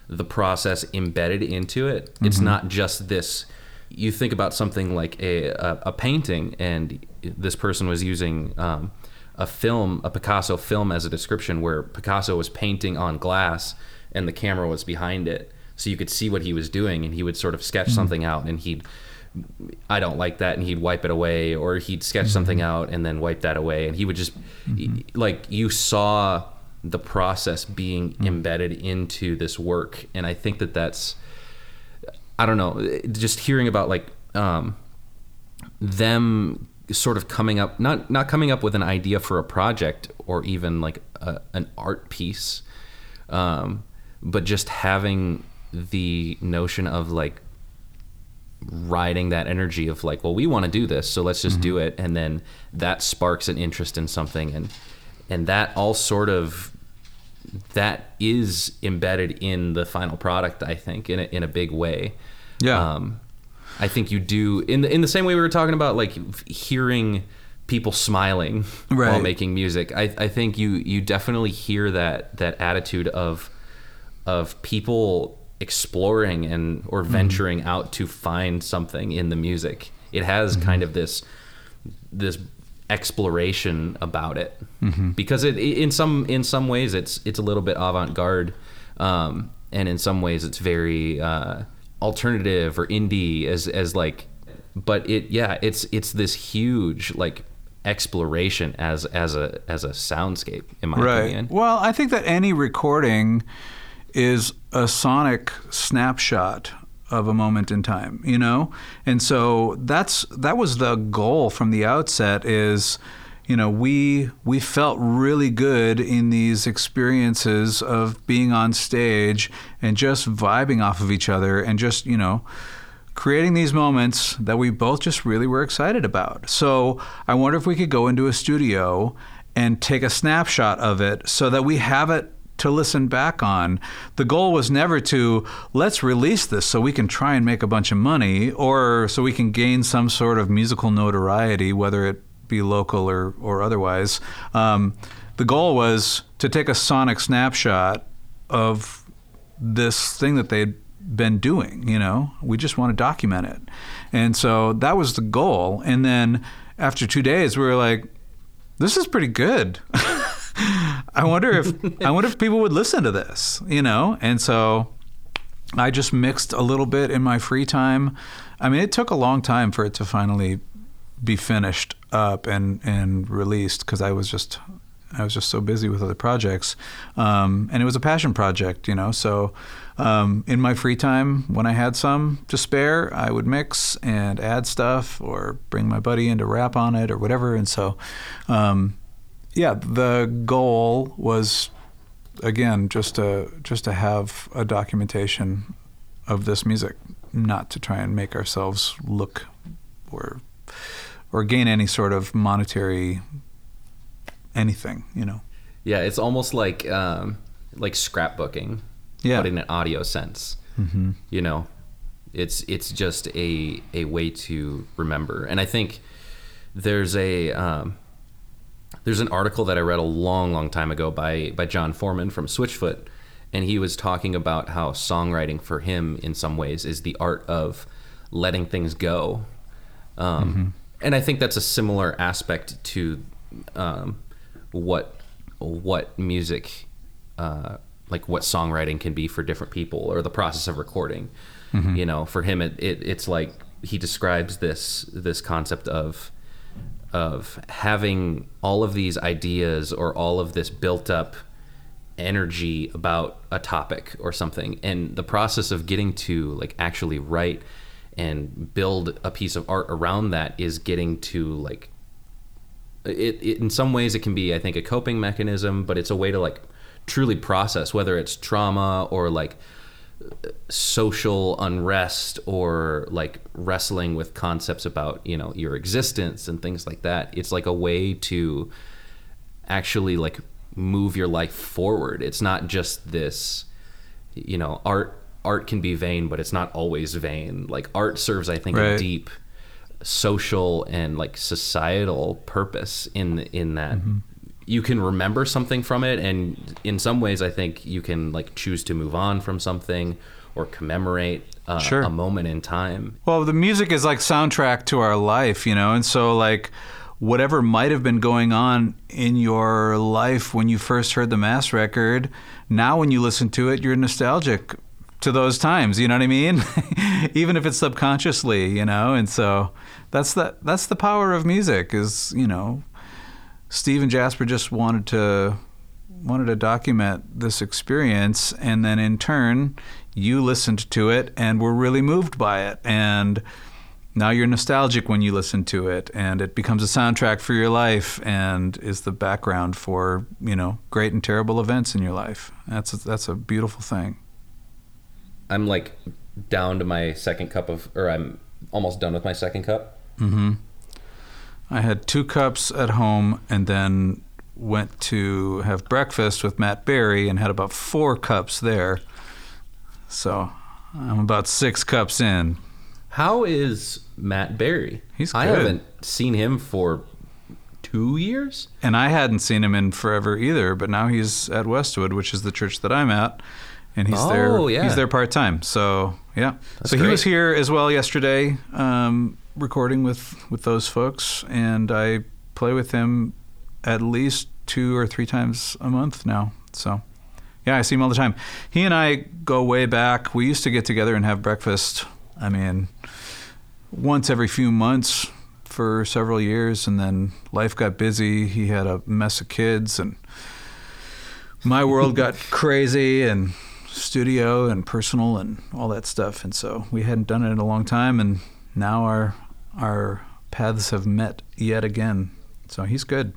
the process embedded into it. Mm-hmm. It's not just this. You think about something like a a, a painting, and this person was using um, a film, a Picasso film, as a description, where Picasso was painting on glass, and the camera was behind it, so you could see what he was doing, and he would sort of sketch mm-hmm. something out, and he'd I don't like that, and he'd wipe it away, or he'd sketch mm-hmm. something out and then wipe that away, and he would just mm-hmm. like you saw the process being mm-hmm. embedded into this work, and I think that that's I don't know, just hearing about like um, them sort of coming up not not coming up with an idea for a project or even like a, an art piece, um, but just having the notion of like riding that energy of like, well, we want to do this, so let's just mm-hmm. do it, and then that sparks an interest in something, and and that all sort of that is embedded in the final product. I think in a, in a big way. Yeah. Um, I think you do in the in the same way we were talking about like hearing people smiling right. while making music. I, I think you you definitely hear that that attitude of of people exploring and or mm-hmm. venturing mm-hmm. out to find something in the music. It has mm-hmm. kind of this this exploration about it mm-hmm. because it in some in some ways it's it's a little bit avant-garde um, and in some ways it's very uh, alternative or indie as as like but it yeah it's it's this huge like exploration as as a as a soundscape in my right. opinion. Well, I think that any recording is a sonic snapshot of a moment in time, you know? And so that's that was the goal from the outset is you know, we we felt really good in these experiences of being on stage and just vibing off of each other and just, you know, creating these moments that we both just really were excited about. So, I wonder if we could go into a studio and take a snapshot of it so that we have it to listen back on. The goal was never to let's release this so we can try and make a bunch of money or so we can gain some sort of musical notoriety, whether it be local or, or otherwise. Um, the goal was to take a sonic snapshot of this thing that they'd been doing, you know. We just want to document it. And so that was the goal. And then after two days, we were like, this is pretty good. I wonder if I wonder if people would listen to this, you know? And so I just mixed a little bit in my free time. I mean, it took a long time for it to finally be finished up and and released because I was just I was just so busy with other projects, um, and it was a passion project, you know. So, um, in my free time, when I had some to spare, I would mix and add stuff, or bring my buddy in to rap on it, or whatever. And so, um, yeah, the goal was again just to just to have a documentation of this music, not to try and make ourselves look or or gain any sort of monetary anything, you know. Yeah, it's almost like um, like scrapbooking, Yeah. but in an audio sense. Mm-hmm. You know, it's it's just a a way to remember, and I think there's a um, there's an article that I read a long, long time ago by by Jon Foreman from Switchfoot, and he was talking about how songwriting for him, in some ways, is the art of letting things go. Um, And I think that's a similar aspect to um, what what music, uh, like what songwriting can be for different people, or the process of recording. You know, for him, it, it it's like he describes this this concept of of having all of these ideas or all of this built up energy about a topic or something and the process of getting to like actually write and build a piece of art around that is getting to like it, it in some ways it can be i think a coping mechanism but it's a way to like truly process whether it's trauma or like social unrest or like wrestling with concepts about you know your existence and things like that. It's like a way to actually like move your life forward. It's not just this you know art art can be vain but it's not always vain. Like art serves i think a deep social and like societal purpose in in that mm-hmm. You can remember something from it and in some ways i think you can like choose to move on from something or commemorate uh, Sure. a moment in time Well, the music is like soundtrack to our life, you know, and so like whatever might have been going on in your life when you first heard the Mass record, now when you listen to it, you're nostalgic to those times. You know what I mean? Even if it's subconsciously, you know, and so that's the that's the power of music. Is you know, Steve and Jasper just wanted to wanted to document this experience and then in turn you listened to it and were really moved by it. And now you're nostalgic when you listen to it and it becomes a soundtrack for your life and is the background for you know great and terrible events in your life. That's a, that's a beautiful thing. I'm like down to my second cup of or i'm almost done with my second cup mm-hmm. I had two cups at home and then went to have breakfast with matt berry and had about four cups there so i'm about six cups in how is matt berry He's good. i haven't seen him for two years And I hadn't seen him in forever either, but now he's at Westwood, which is the church that I'm at, and he's Oh, there. yeah. He's there part time. So yeah. That's so he was here as well yesterday, um, recording with with those folks, and I play with him at least two or three times a month now. So. Yeah, I see him all the time. He and I go way back. We used to get together and have breakfast. I mean, once every few months for several years, and then life got busy. He had a mess of kids, and my world got crazy, and studio and personal and all that stuff. And so we hadn't done it in a long time, and now our our paths have met yet again. So he's good.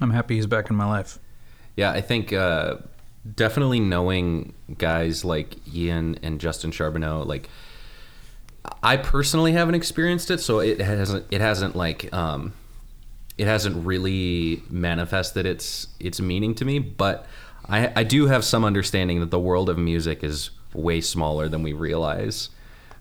I'm happy he's back in my life. Yeah, I think uh, definitely knowing guys like Ian and Justin Charbonneau, like I personally haven't experienced it, so it hasn't it hasn't like um, it hasn't really manifested its its meaning to me. But I I do have some understanding that the world of music is way smaller than we realize.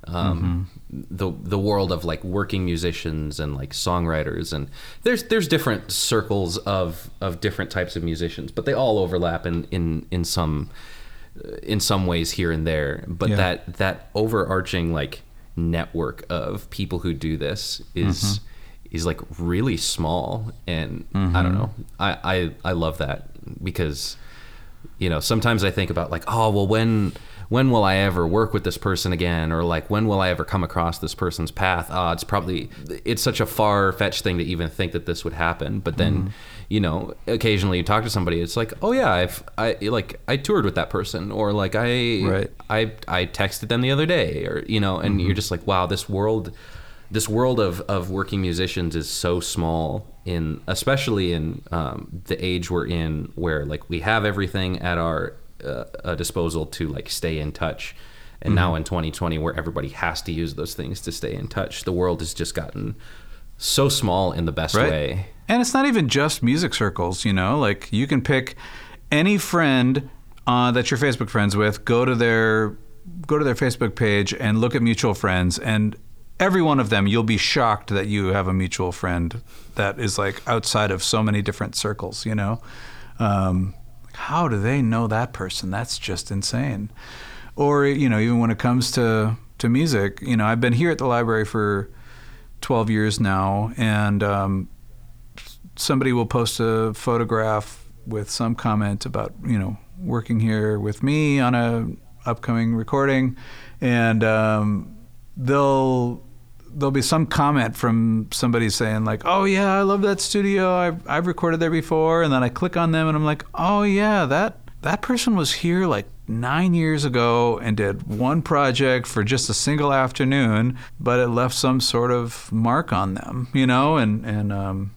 Um, mm-hmm. The the world of like working musicians and like songwriters and there's there's different circles of of different types of musicians, but they all overlap in in in some in some ways here and there. But Yeah. that that overarching like network of people who do this is mm-hmm. is like really small, and I don't mm-hmm. know. I, I I love that because you know sometimes I think about like oh well when when will I ever work with this person again or like when will I ever come across this person's path? Ah, it's probably it's such a far fetched thing to even think that this would happen. But then you know, occasionally you talk to somebody, it's like, oh yeah, I've I like I toured with that person, or like I Right. I I texted them the other day, or you know, and you're just like, wow, this world, this world of of working musicians is so small in, especially in um, the age we're in, where like we have everything at our uh, uh, disposal to like stay in touch. And now in 2020, where everybody has to use those things to stay in touch, the world has just gotten so small in the best Right. way. And it's not even just music circles, you know. Like you can pick any friend uh, that you're Facebook friends with, go to their go to their Facebook page and look at mutual friends, and every one of them, you'll be shocked that you have a mutual friend that is like outside of so many different circles, you know. Um, how do they know that person? That's just insane. Or you know, even when it comes to to music, you know, I've been here at the library for 12 years now, and um, somebody will post a photograph with some comment about you know working here with me on a upcoming recording, and um, they'll there'll be some comment from somebody saying like, "Oh yeah, I love that studio. I've I've recorded there before," and then I click on them and I'm like, "Oh yeah, that that person was here like." Nine years ago, and did one project for just a single afternoon, but it left some sort of mark on them, you know, and and um,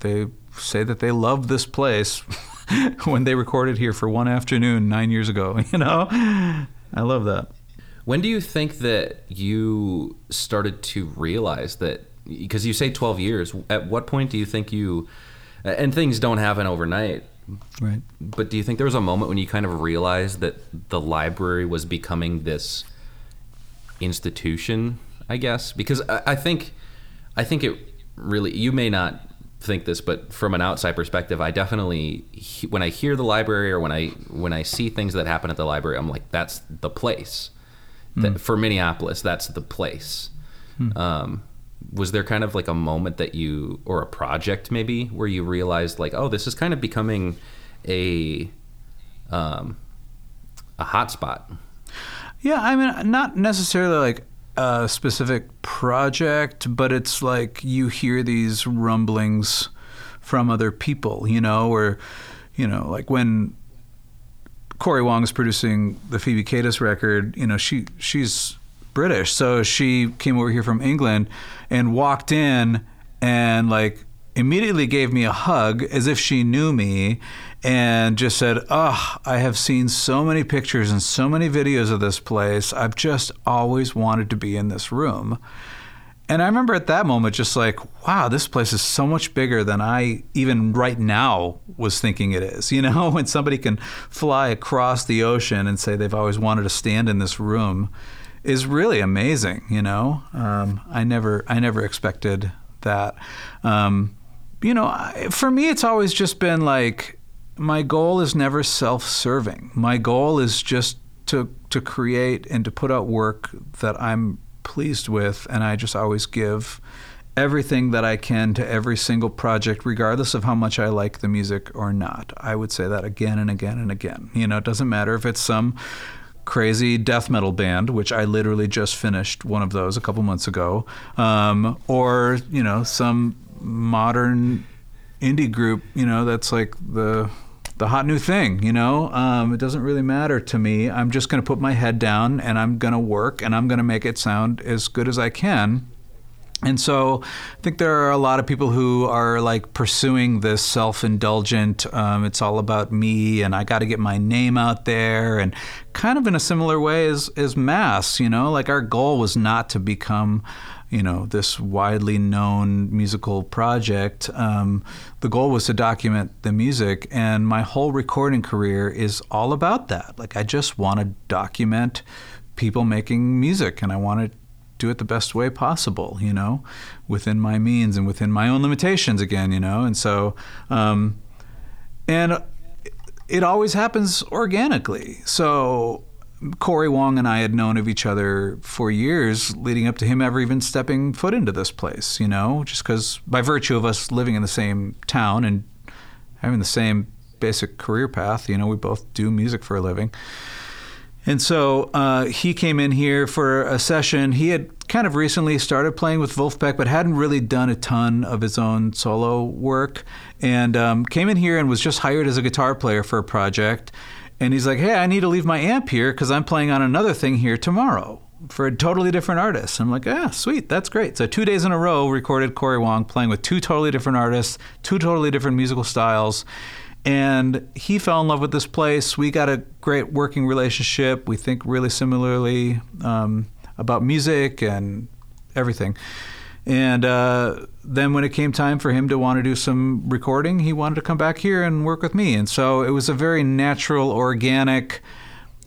they say that they love this place when they recorded here for one afternoon nine years ago. You know, I love that. When do you think that you started to realize that? Because you say 12 years. At what point do you think you, and things don't happen overnight, Right. but do you think there was a moment when you kind of realized that the library was becoming this institution? I guess because I, I think, I think it really. You may not think this, but from an outside perspective, I definitely when I hear the library or when I when I see things that happen at the library, I'm like, that's the place. That, for Minneapolis, that's the place. Um, was there kind of like a moment that you, or a project maybe, where you realized like, oh, this is kind of becoming a um, a hotspot? Yeah, I mean, not necessarily like a specific project, but it's like you hear these rumblings from other people, you know, or, you know, like when Corey Wong is producing the Phoebe Katis record, you know, she she's British, so she came over here from England and walked in and like immediately gave me a hug as if she knew me and just said, "Oh, I have seen so many pictures and so many videos of this place. I've just always wanted to be in this room." And I remember at that moment just like, wow, this place is so much bigger than I even right now was thinking it is. You know, when somebody can fly across the ocean and say they've always wanted to stand in this room is really amazing, you know? Um, I never I never expected that. Um, you know, I, for me it's always just been like my goal is never self-serving. My goal is just to to create and to put out work that I'm pleased with, and I just always give everything that I can to every single project, regardless of how much I like the music or not. I would say that again and again and again. You know, it doesn't matter if it's some crazy death metal band, which I literally just finished one of those a couple months ago, um, or you know, some modern indie group, you know, that's like the the hot new thing, you know. Um, it doesn't really matter to me. I'm just going to put my head down and I'm going to work and I'm going to make it sound as good as I can. And so I think there are a lot of people who are like pursuing this self indulgent, um, it's all about me and I got to get my name out there. And kind of in a similar way as, as Mass, you know, like our goal was not to become, you know, this widely known musical project. Um, the goal was to document the music. And my whole recording career is all about that. Like I just want to document people making music and I want to do it the best way possible, you know, within my means and within my own limitations again, you know. And so, um, and it always happens organically. So Corey Wong and I had known of each other for years leading up to him ever even stepping foot into this place, you know, just because by virtue of us living in the same town and having the same basic career path, you know, we both do music for a living. And so uh, he came in here for a session. He had kind of recently started playing with Vulfpeck, but hadn't really done a ton of his own solo work. And um, came in here and was just hired as a guitar player for a project. And he's like, "Hey, I need to leave my amp here because I'm playing on another thing here tomorrow." For a totally different artist. I'm like, ah, sweet, that's great. So two days in a row recorded Corey Wong playing with two totally different artists, two totally different musical styles. And he fell in love with this place. We got a great working relationship. We think really similarly um, about music and everything. And uh, then when it came time for him to want to do some recording, he wanted to come back here and work with me. And so it was a very natural, organic.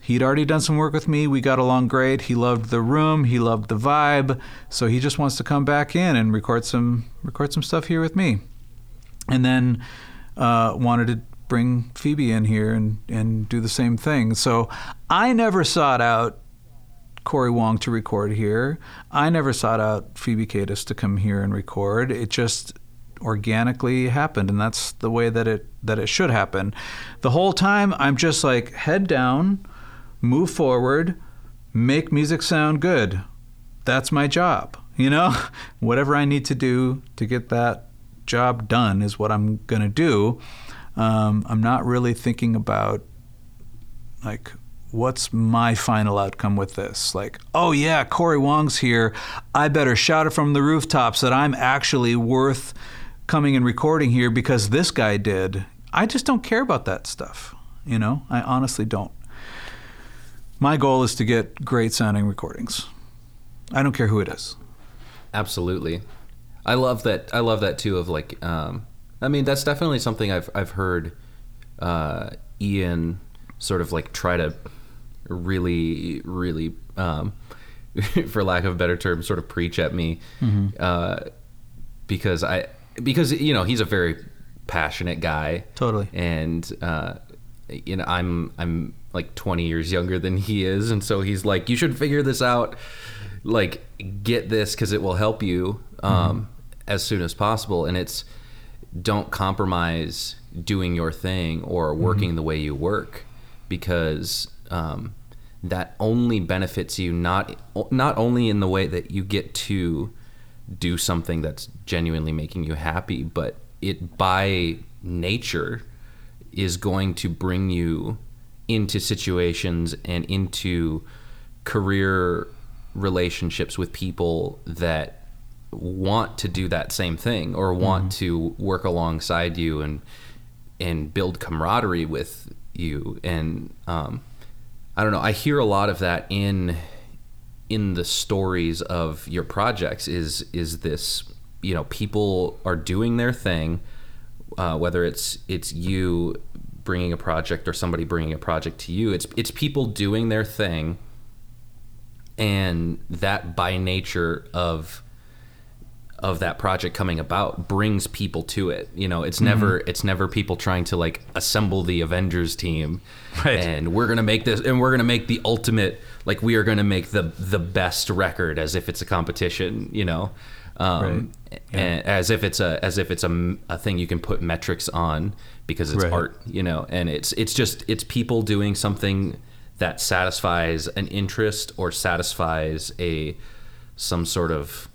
He'd already done some work with me. We got along great. He loved the room. He loved the vibe. So he just wants to come back in and record some record some stuff here with me. And then uh, wanted to bring Phoebe in here and, and do the same thing. So I never sought out Corey Wong to record here. I never sought out Phoebe Katis to come here and record. It just organically happened and that's the way that it that it should happen. The whole time I'm just like head down, move forward, make music sound good. That's my job. You know, whatever I need to do to get that job done is what I'm going to do. Um, I'm not really thinking about like what's my final outcome with this? Like, oh yeah, Corey Wong's here. I better shout it from the rooftops that I'm actually worth coming and recording here because this guy did. I just don't care about that stuff. You know, I honestly don't. My goal is to get great sounding recordings. I don't care who it is. Absolutely. I love that. I love that too. Of like, um, I mean, that's definitely something I've I've heard uh, Ian sort of like try to really, really, um, for lack of a better term, sort of preach at me. Mm-hmm. uh, because I because you know he's a very passionate guy, totally, and uh, you know I'm I'm like 20 years younger than he is, and so he's like, you should figure this out, like get this because it will help you um, mm-hmm. as soon as possible, and it's don't compromise doing your thing or working mm-hmm. the way you work. Because um, that only benefits you not not only in the way that you get to do something that's genuinely making you happy, but it by nature is going to bring you into situations and into career relationships with people that want to do that same thing or want mm-hmm. to work alongside you and and build camaraderie with you and um, I don't know. I hear a lot of that in in the stories of your projects. Is is this you know people are doing their thing, uh, whether it's it's you bringing a project or somebody bringing a project to you. It's it's people doing their thing, and that by nature of of that project coming about brings people to it. You know, it's mm-hmm. never it's never people trying to like assemble the Avengers team right. and we're gonna make this and we're gonna make the ultimate like we are gonna make the the best record as if it's a competition. You know. Um, right. yeah. as if it's a as if it's a, a thing you can put metrics on because it's right. art, you know, and it's it's just it's people doing something that satisfies an interest or satisfies a some sort of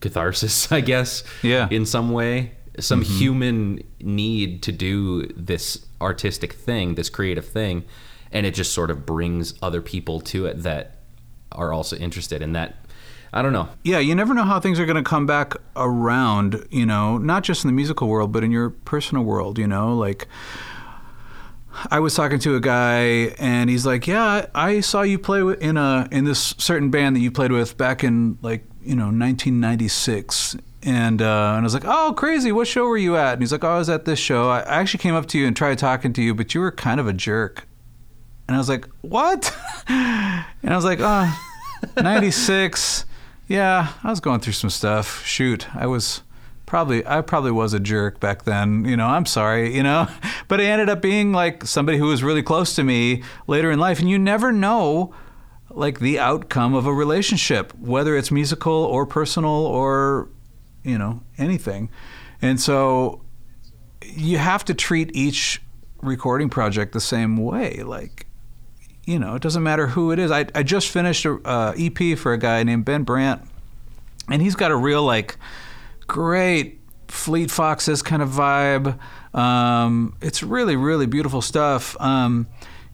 catharsis, I guess. Yeah. In some way, some mm-hmm. human need to do this artistic thing, this creative thing, and it just sort of brings other people to it that are also interested in that. I don't know. Yeah, you never know how things are going to come back around, you know, not just in the musical world, but in your personal world, you know, like I was talking to a guy and he's like, "Yeah, I saw you play in a in this certain band that you played with back in like you know 1996 and uh, and I was like, "Oh, crazy! What show were you at?" And he's like, "Oh, I was at this show. I actually came up to you and tried talking to you, but you were kind of a jerk." And I was like, "What?" and I was like, "Oh, 96. Yeah, I was going through some stuff. Shoot, I was probably I probably was a jerk back then. You know, I'm sorry. You know, but I ended up being like somebody who was really close to me later in life, and you never know." Like the outcome of a relationship, whether it's musical or personal or, you know, anything. And so you have to treat each recording project the same way. Like, you know, it doesn't matter who it is. I, I just finished a uh, EP for a guy named Ben Brandt, and he's got a real like great Fleet Foxes kind of vibe. Um, it's really really beautiful stuff. Um,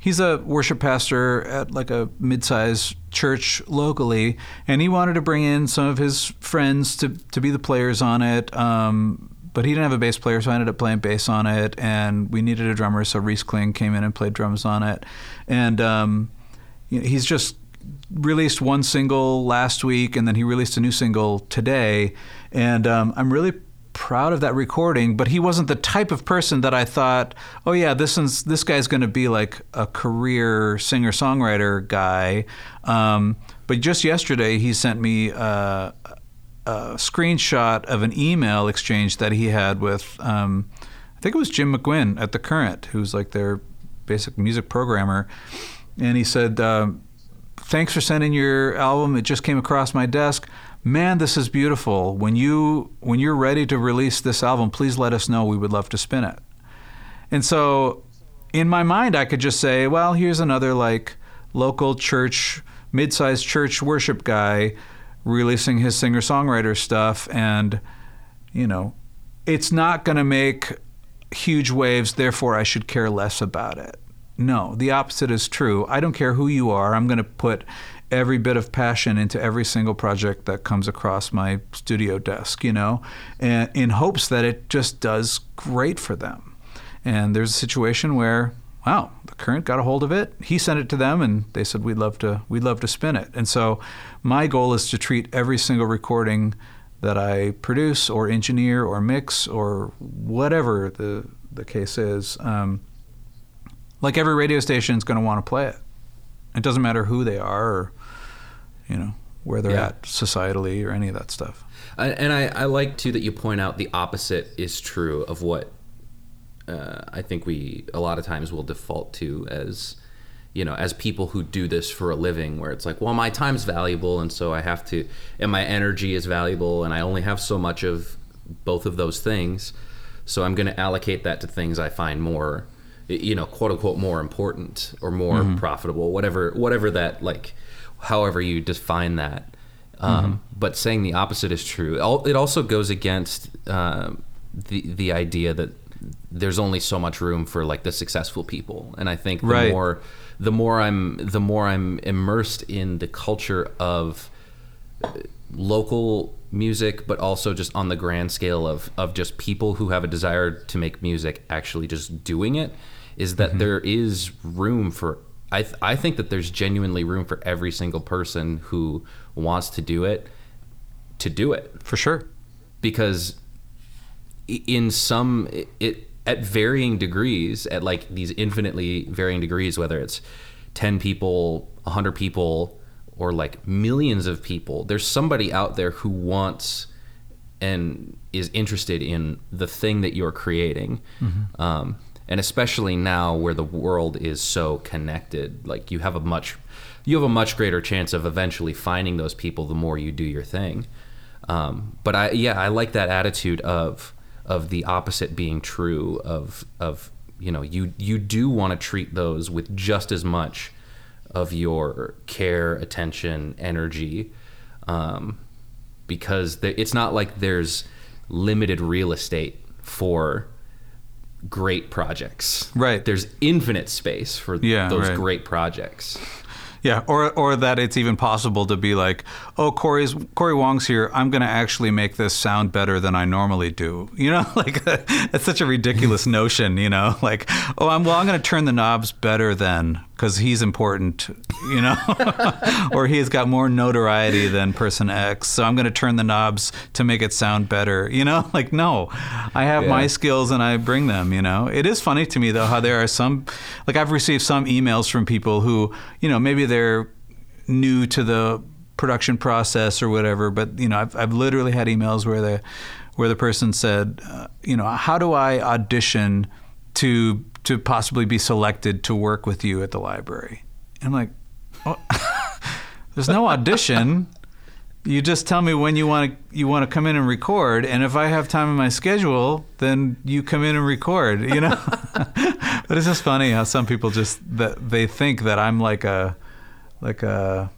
he's a worship pastor at like a mid-sized church locally, and he wanted to bring in some of his friends to to be the players on it. Um, but he didn't have a bass player, so I ended up playing bass on it, and we needed a drummer, so Reese Kling came in and played drums on it, and um, you know, he's just released one single last week, and then he released a new single today, and um, I'm really proud of that recording. But he wasn't the type of person that I thought, oh yeah, this is this guy's going to be like a career singer songwriter guy. Um, but just yesterday, he sent me. Uh, a screenshot of an email exchange that he had with, um, I think it was Jim McGuinn at The Current, who's like their basic music programmer. And he said, uh, Thanks for sending your album. It just came across my desk. Man, this is beautiful. When you when you're ready to release this album, please let us know. We would love to spin it. And so, in my mind, I could just say, well, here's another like local church, mid-sized church worship guy releasing his singer songwriter stuff and you know it's not going to make huge waves therefore i should care less about it no the opposite is true i don't care who you are i'm going to put every bit of passion into every single project that comes across my studio desk you know and in hopes that it just does great for them and there's a situation where wow, the current got a hold of it. He sent it to them, and they said we'd love to we'd love to spin it. And so, my goal is to treat every single recording that I produce or engineer or mix or whatever the the case is, um, like every radio station is going to want to play it. It doesn't matter who they are or you know where they're yeah. at societally or any of that stuff. and I, I like too that you point out the opposite is true of what uh, I think we a lot of times will default to as you know as people who do this for a living where it's like well my time's valuable and so I have to and my energy is valuable and I only have so much of both of those things so I'm going to allocate that to things I find more you know quote unquote more important or more mm-hmm. profitable whatever whatever that like however you define that um, mm-hmm. but saying the opposite is true it also goes against uh, the the idea that there's only so much room for like the successful people and i think the right. more the more i'm the more i'm immersed in the culture of uh, local music but also just on the grand scale of of just people who have a desire to make music actually just doing it is that mm-hmm. there is room for I, th- I think that there's genuinely room for every single person who wants to do it to do it for sure because in some it at varying degrees at like these infinitely varying degrees whether it's 10 people 100 people or like millions of people there's somebody out there who wants and is interested in the thing that you're creating mm-hmm. um, and especially now where the world is so connected like you have a much you have a much greater chance of eventually finding those people the more you do your thing. Um, but i yeah i like that attitude of of the opposite being true of of you know you you do want to treat those with just as much of your care, attention, energy, um, because it's not like there's limited real estate for great projects. Right. There's infinite space for yeah, those right. great projects. Yeah, or or that it's even possible to be like, oh, Corey's Corey Wong's here. I'm going to actually make this sound better than I normally do. You know, like that's such a ridiculous notion. You know, like, oh, I'm well, I'm going to turn the knobs better than because he's important, you know, or he's got more notoriety than person X. So I'm going to turn the knobs to make it sound better, you know? Like, no, I have yeah. my skills and I bring them, you know? It is funny to me, though, how there are some, like, I've received some emails from people who, you know, maybe they're new to the production process or whatever, but, you know, I've, I've literally had emails where the, where the person said, uh, you know, how do I audition to to possibly be selected to work with you at the library. And I'm like, oh, there's no audition. You just tell me when you want to you want to come in and record, and if I have time in my schedule, then you come in and record. You know, but it's just funny how some people just that they think that I'm like a like a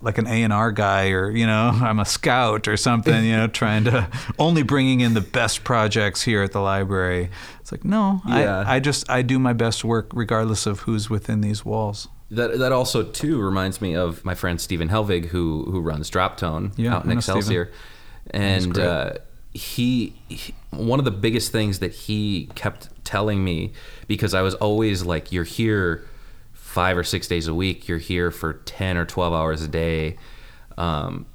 like an A and R guy, or you know, I'm a scout or something. You know, trying to only bringing in the best projects here at the library. It's like no, Yeah. I I just I do my best work regardless of who's within these walls. That that also too reminds me of my friend Stephen Helvig who who runs Drop Tone Yeah, out in Excelsior, and uh, he, he one of the biggest things that he kept telling me because I was always like, "You're here five or six days a week. You're here for ten or twelve hours a day," um,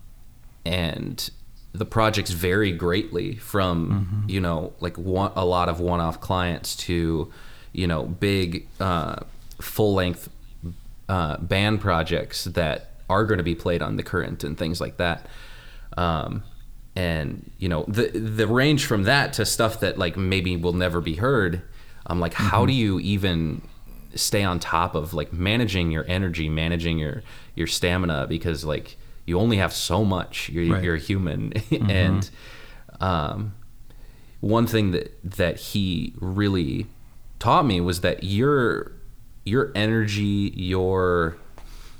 and the projects vary greatly from you know like one, a lot of one-off clients to you know big uh, full-length uh, band projects that are going to be played on the current and things like that. Um, and you know the the range from that to stuff that like maybe will never be heard. I'm like, how do you even stay on top of like managing your energy, managing your your stamina? Because like you only have so much. You're Right. you're a human, and um, one thing that that he really taught me was that your your energy, your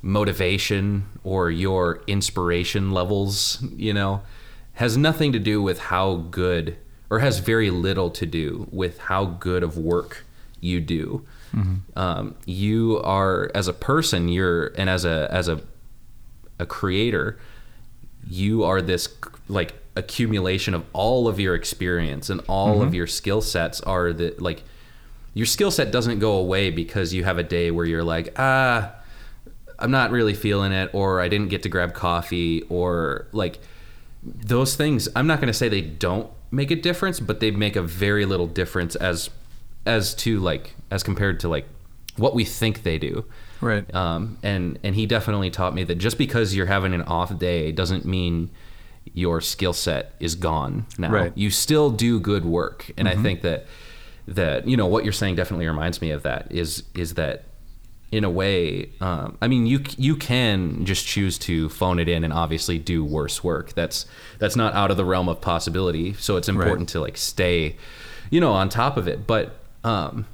motivation or your inspiration levels, you know, has nothing to do with how good or has very little to do with how good of work you do. Um, you are as a person, you're and as a as a a creator, you are this like accumulation of all of your experience and all of your skill sets are the like your skill set doesn't go away because you have a day where you're like ah i'm not really feeling it or i didn't get to grab coffee or like those things i'm not going to say they don't make a difference but they make a very little difference as as to like as compared to like what we think they do Right. um, and and he definitely taught me that just because you're having an off day doesn't mean your skill set is gone now. Right. You still do good work, and I think that that you know what you're saying definitely reminds me of that. Is is that in a way? Um, I mean, you you can just choose to phone it in and obviously do worse work. That's that's not out of the realm of possibility. So it's important to like stay, you know, on top of it. But um,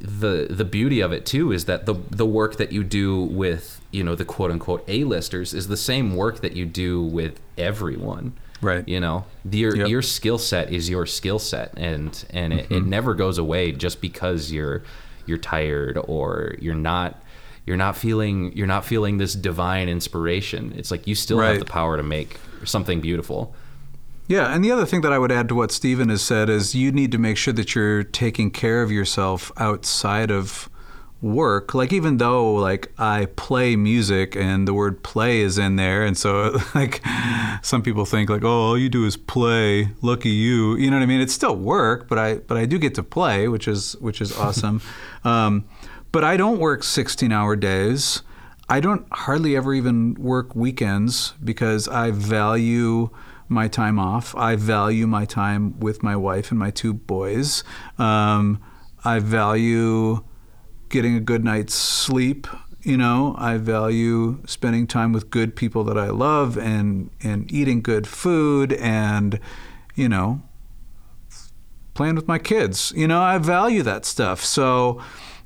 the the beauty of it too is that the the work that you do with you know the quote unquote A-listers is the same work that you do with everyone. Right. You know, your Yep. your skill set is your skill set, and and it, Mm-hmm. it never goes away just because you're you're tired or you're not you're not feeling you're not feeling this divine inspiration. It's like you still have the power to make something beautiful. Yeah, and the other thing that I would add to what Stephen has said is you need to make sure that you're taking care of yourself outside of work. Like even though like I play music and the word play is in there and so like some people think like oh all you do is play, lucky you. You know what I mean? It's still work, but I but I do get to play, which is which is awesome. um, but I don't work 16-hour days. I don't hardly ever even work weekends because I value my time off. I value my time with my wife and my two boys. Um, I value getting a good night's sleep. You know, I value spending time with good people that I love and and eating good food and you know playing with my kids. You know, I value that stuff. So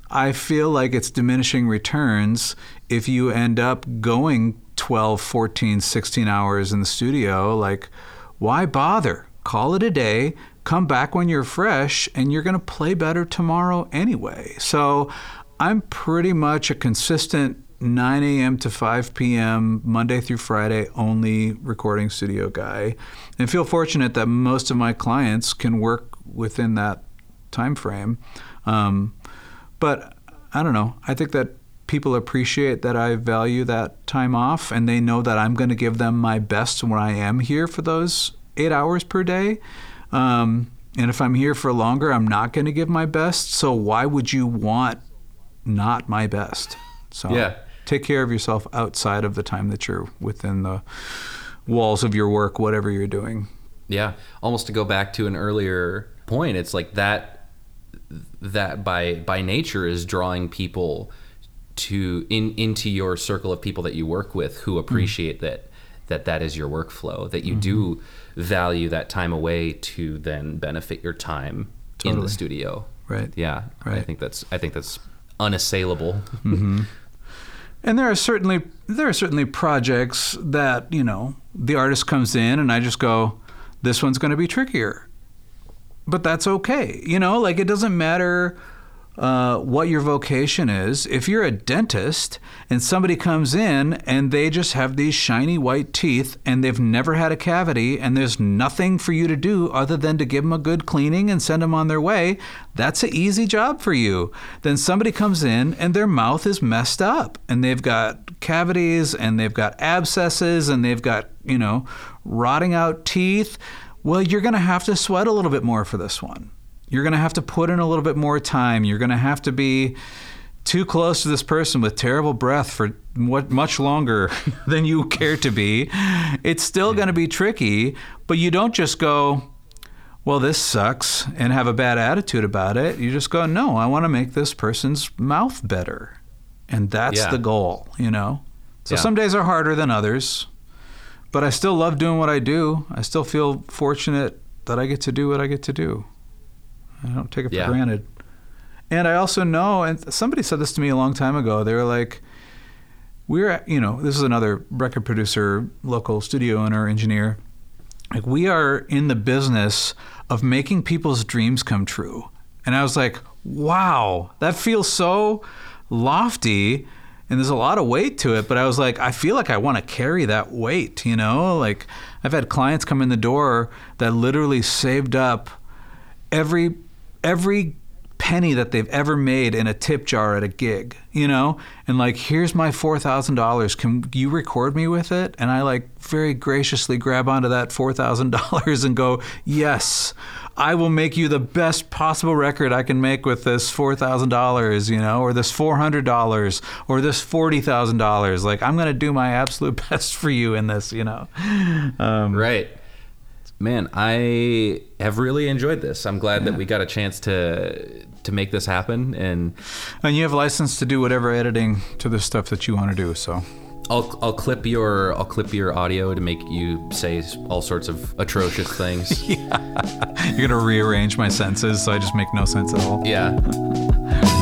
I feel like it's diminishing returns if you end up going 12, 14, 16 hours in the studio. Like, why bother? Call it a day, come back when you're fresh, and you're going to play better tomorrow anyway. So I'm pretty much a consistent 9 a.m. to 5 p.m. Monday through Friday only recording studio guy, and feel fortunate that most of my clients can work within that time frame. Um, but I don't know. I think that people appreciate that I value that time off, and they know that I'm going to give them my best when I am here for those eight hours per day. Um, and if I'm here for longer, I'm not going to give my best. So why would you want not my best? So Yeah. take care of yourself outside of the time that you're within the walls of your work, whatever you're doing. Yeah, almost to go back to an earlier point, it's like that that by by nature is drawing people to in into your circle of people that you work with who mm-hmm. appreciate that that that is your workflow that you do mm-hmm. value that time away to then benefit your time in the studio. Right. yeah i think that's i think that's unassailable. Mm-hmm. And there are certainly there are certainly projects that you know the artist comes in and I just go, this one's going to be trickier, but that's okay. You know, like it doesn't matter uh, what your vocation is. If you're a dentist and somebody comes in and they just have these shiny white teeth and they've never had a cavity and there's nothing for you to do other than to give them a good cleaning and send them on their way, that's an easy job for you. Then somebody comes in and their mouth is messed up and they've got cavities and they've got abscesses and they've got, you know, rotting out teeth. Well, you're going to have to sweat a little bit more for this one. You're going to have to put in a little bit more time. You're going to have to be too close to this person with terrible breath for what much longer than you care to be. It's still going to be tricky, but you don't just go, well, this sucks and have a bad attitude about it. You just go, no, I want to make this person's mouth better. And that's Yeah. the goal, you know? So Yeah. some days are harder than others, but I still love doing what I do. I still feel fortunate that I get to do what I get to do. I don't take it for Yeah. granted. And I also know, and somebody said this to me a long time ago. They were like, "We're, you know, this is another record producer, local studio owner, engineer. Like we are in the business of making people's dreams come true." And I was like, "Wow, that feels so lofty." And there's a lot of weight to it, but I was like, I feel like I want to carry that weight, you know? Like, I've had clients come in the door that literally saved up every every penny that they've ever made in a tip jar at a gig, you know? And like, here's my $4,000. Can you record me with it? And I like very graciously grab onto that $4,000 and go, "Yes, I will make you the best possible record I can make with this $4,000, you know, or this $400 or this $40,000. Like, I'm going to do my absolute best for you in this, you know? Um, Right. Man, I have really enjoyed this. I'm glad that we got a chance to to make this happen and and you have license to do whatever editing to the stuff that you want to do, so. I'll I'll clip your I'll clip your audio to make you say all sorts of atrocious things. yeah. You're going to rearrange my senses so I just make no sense at all. yeah.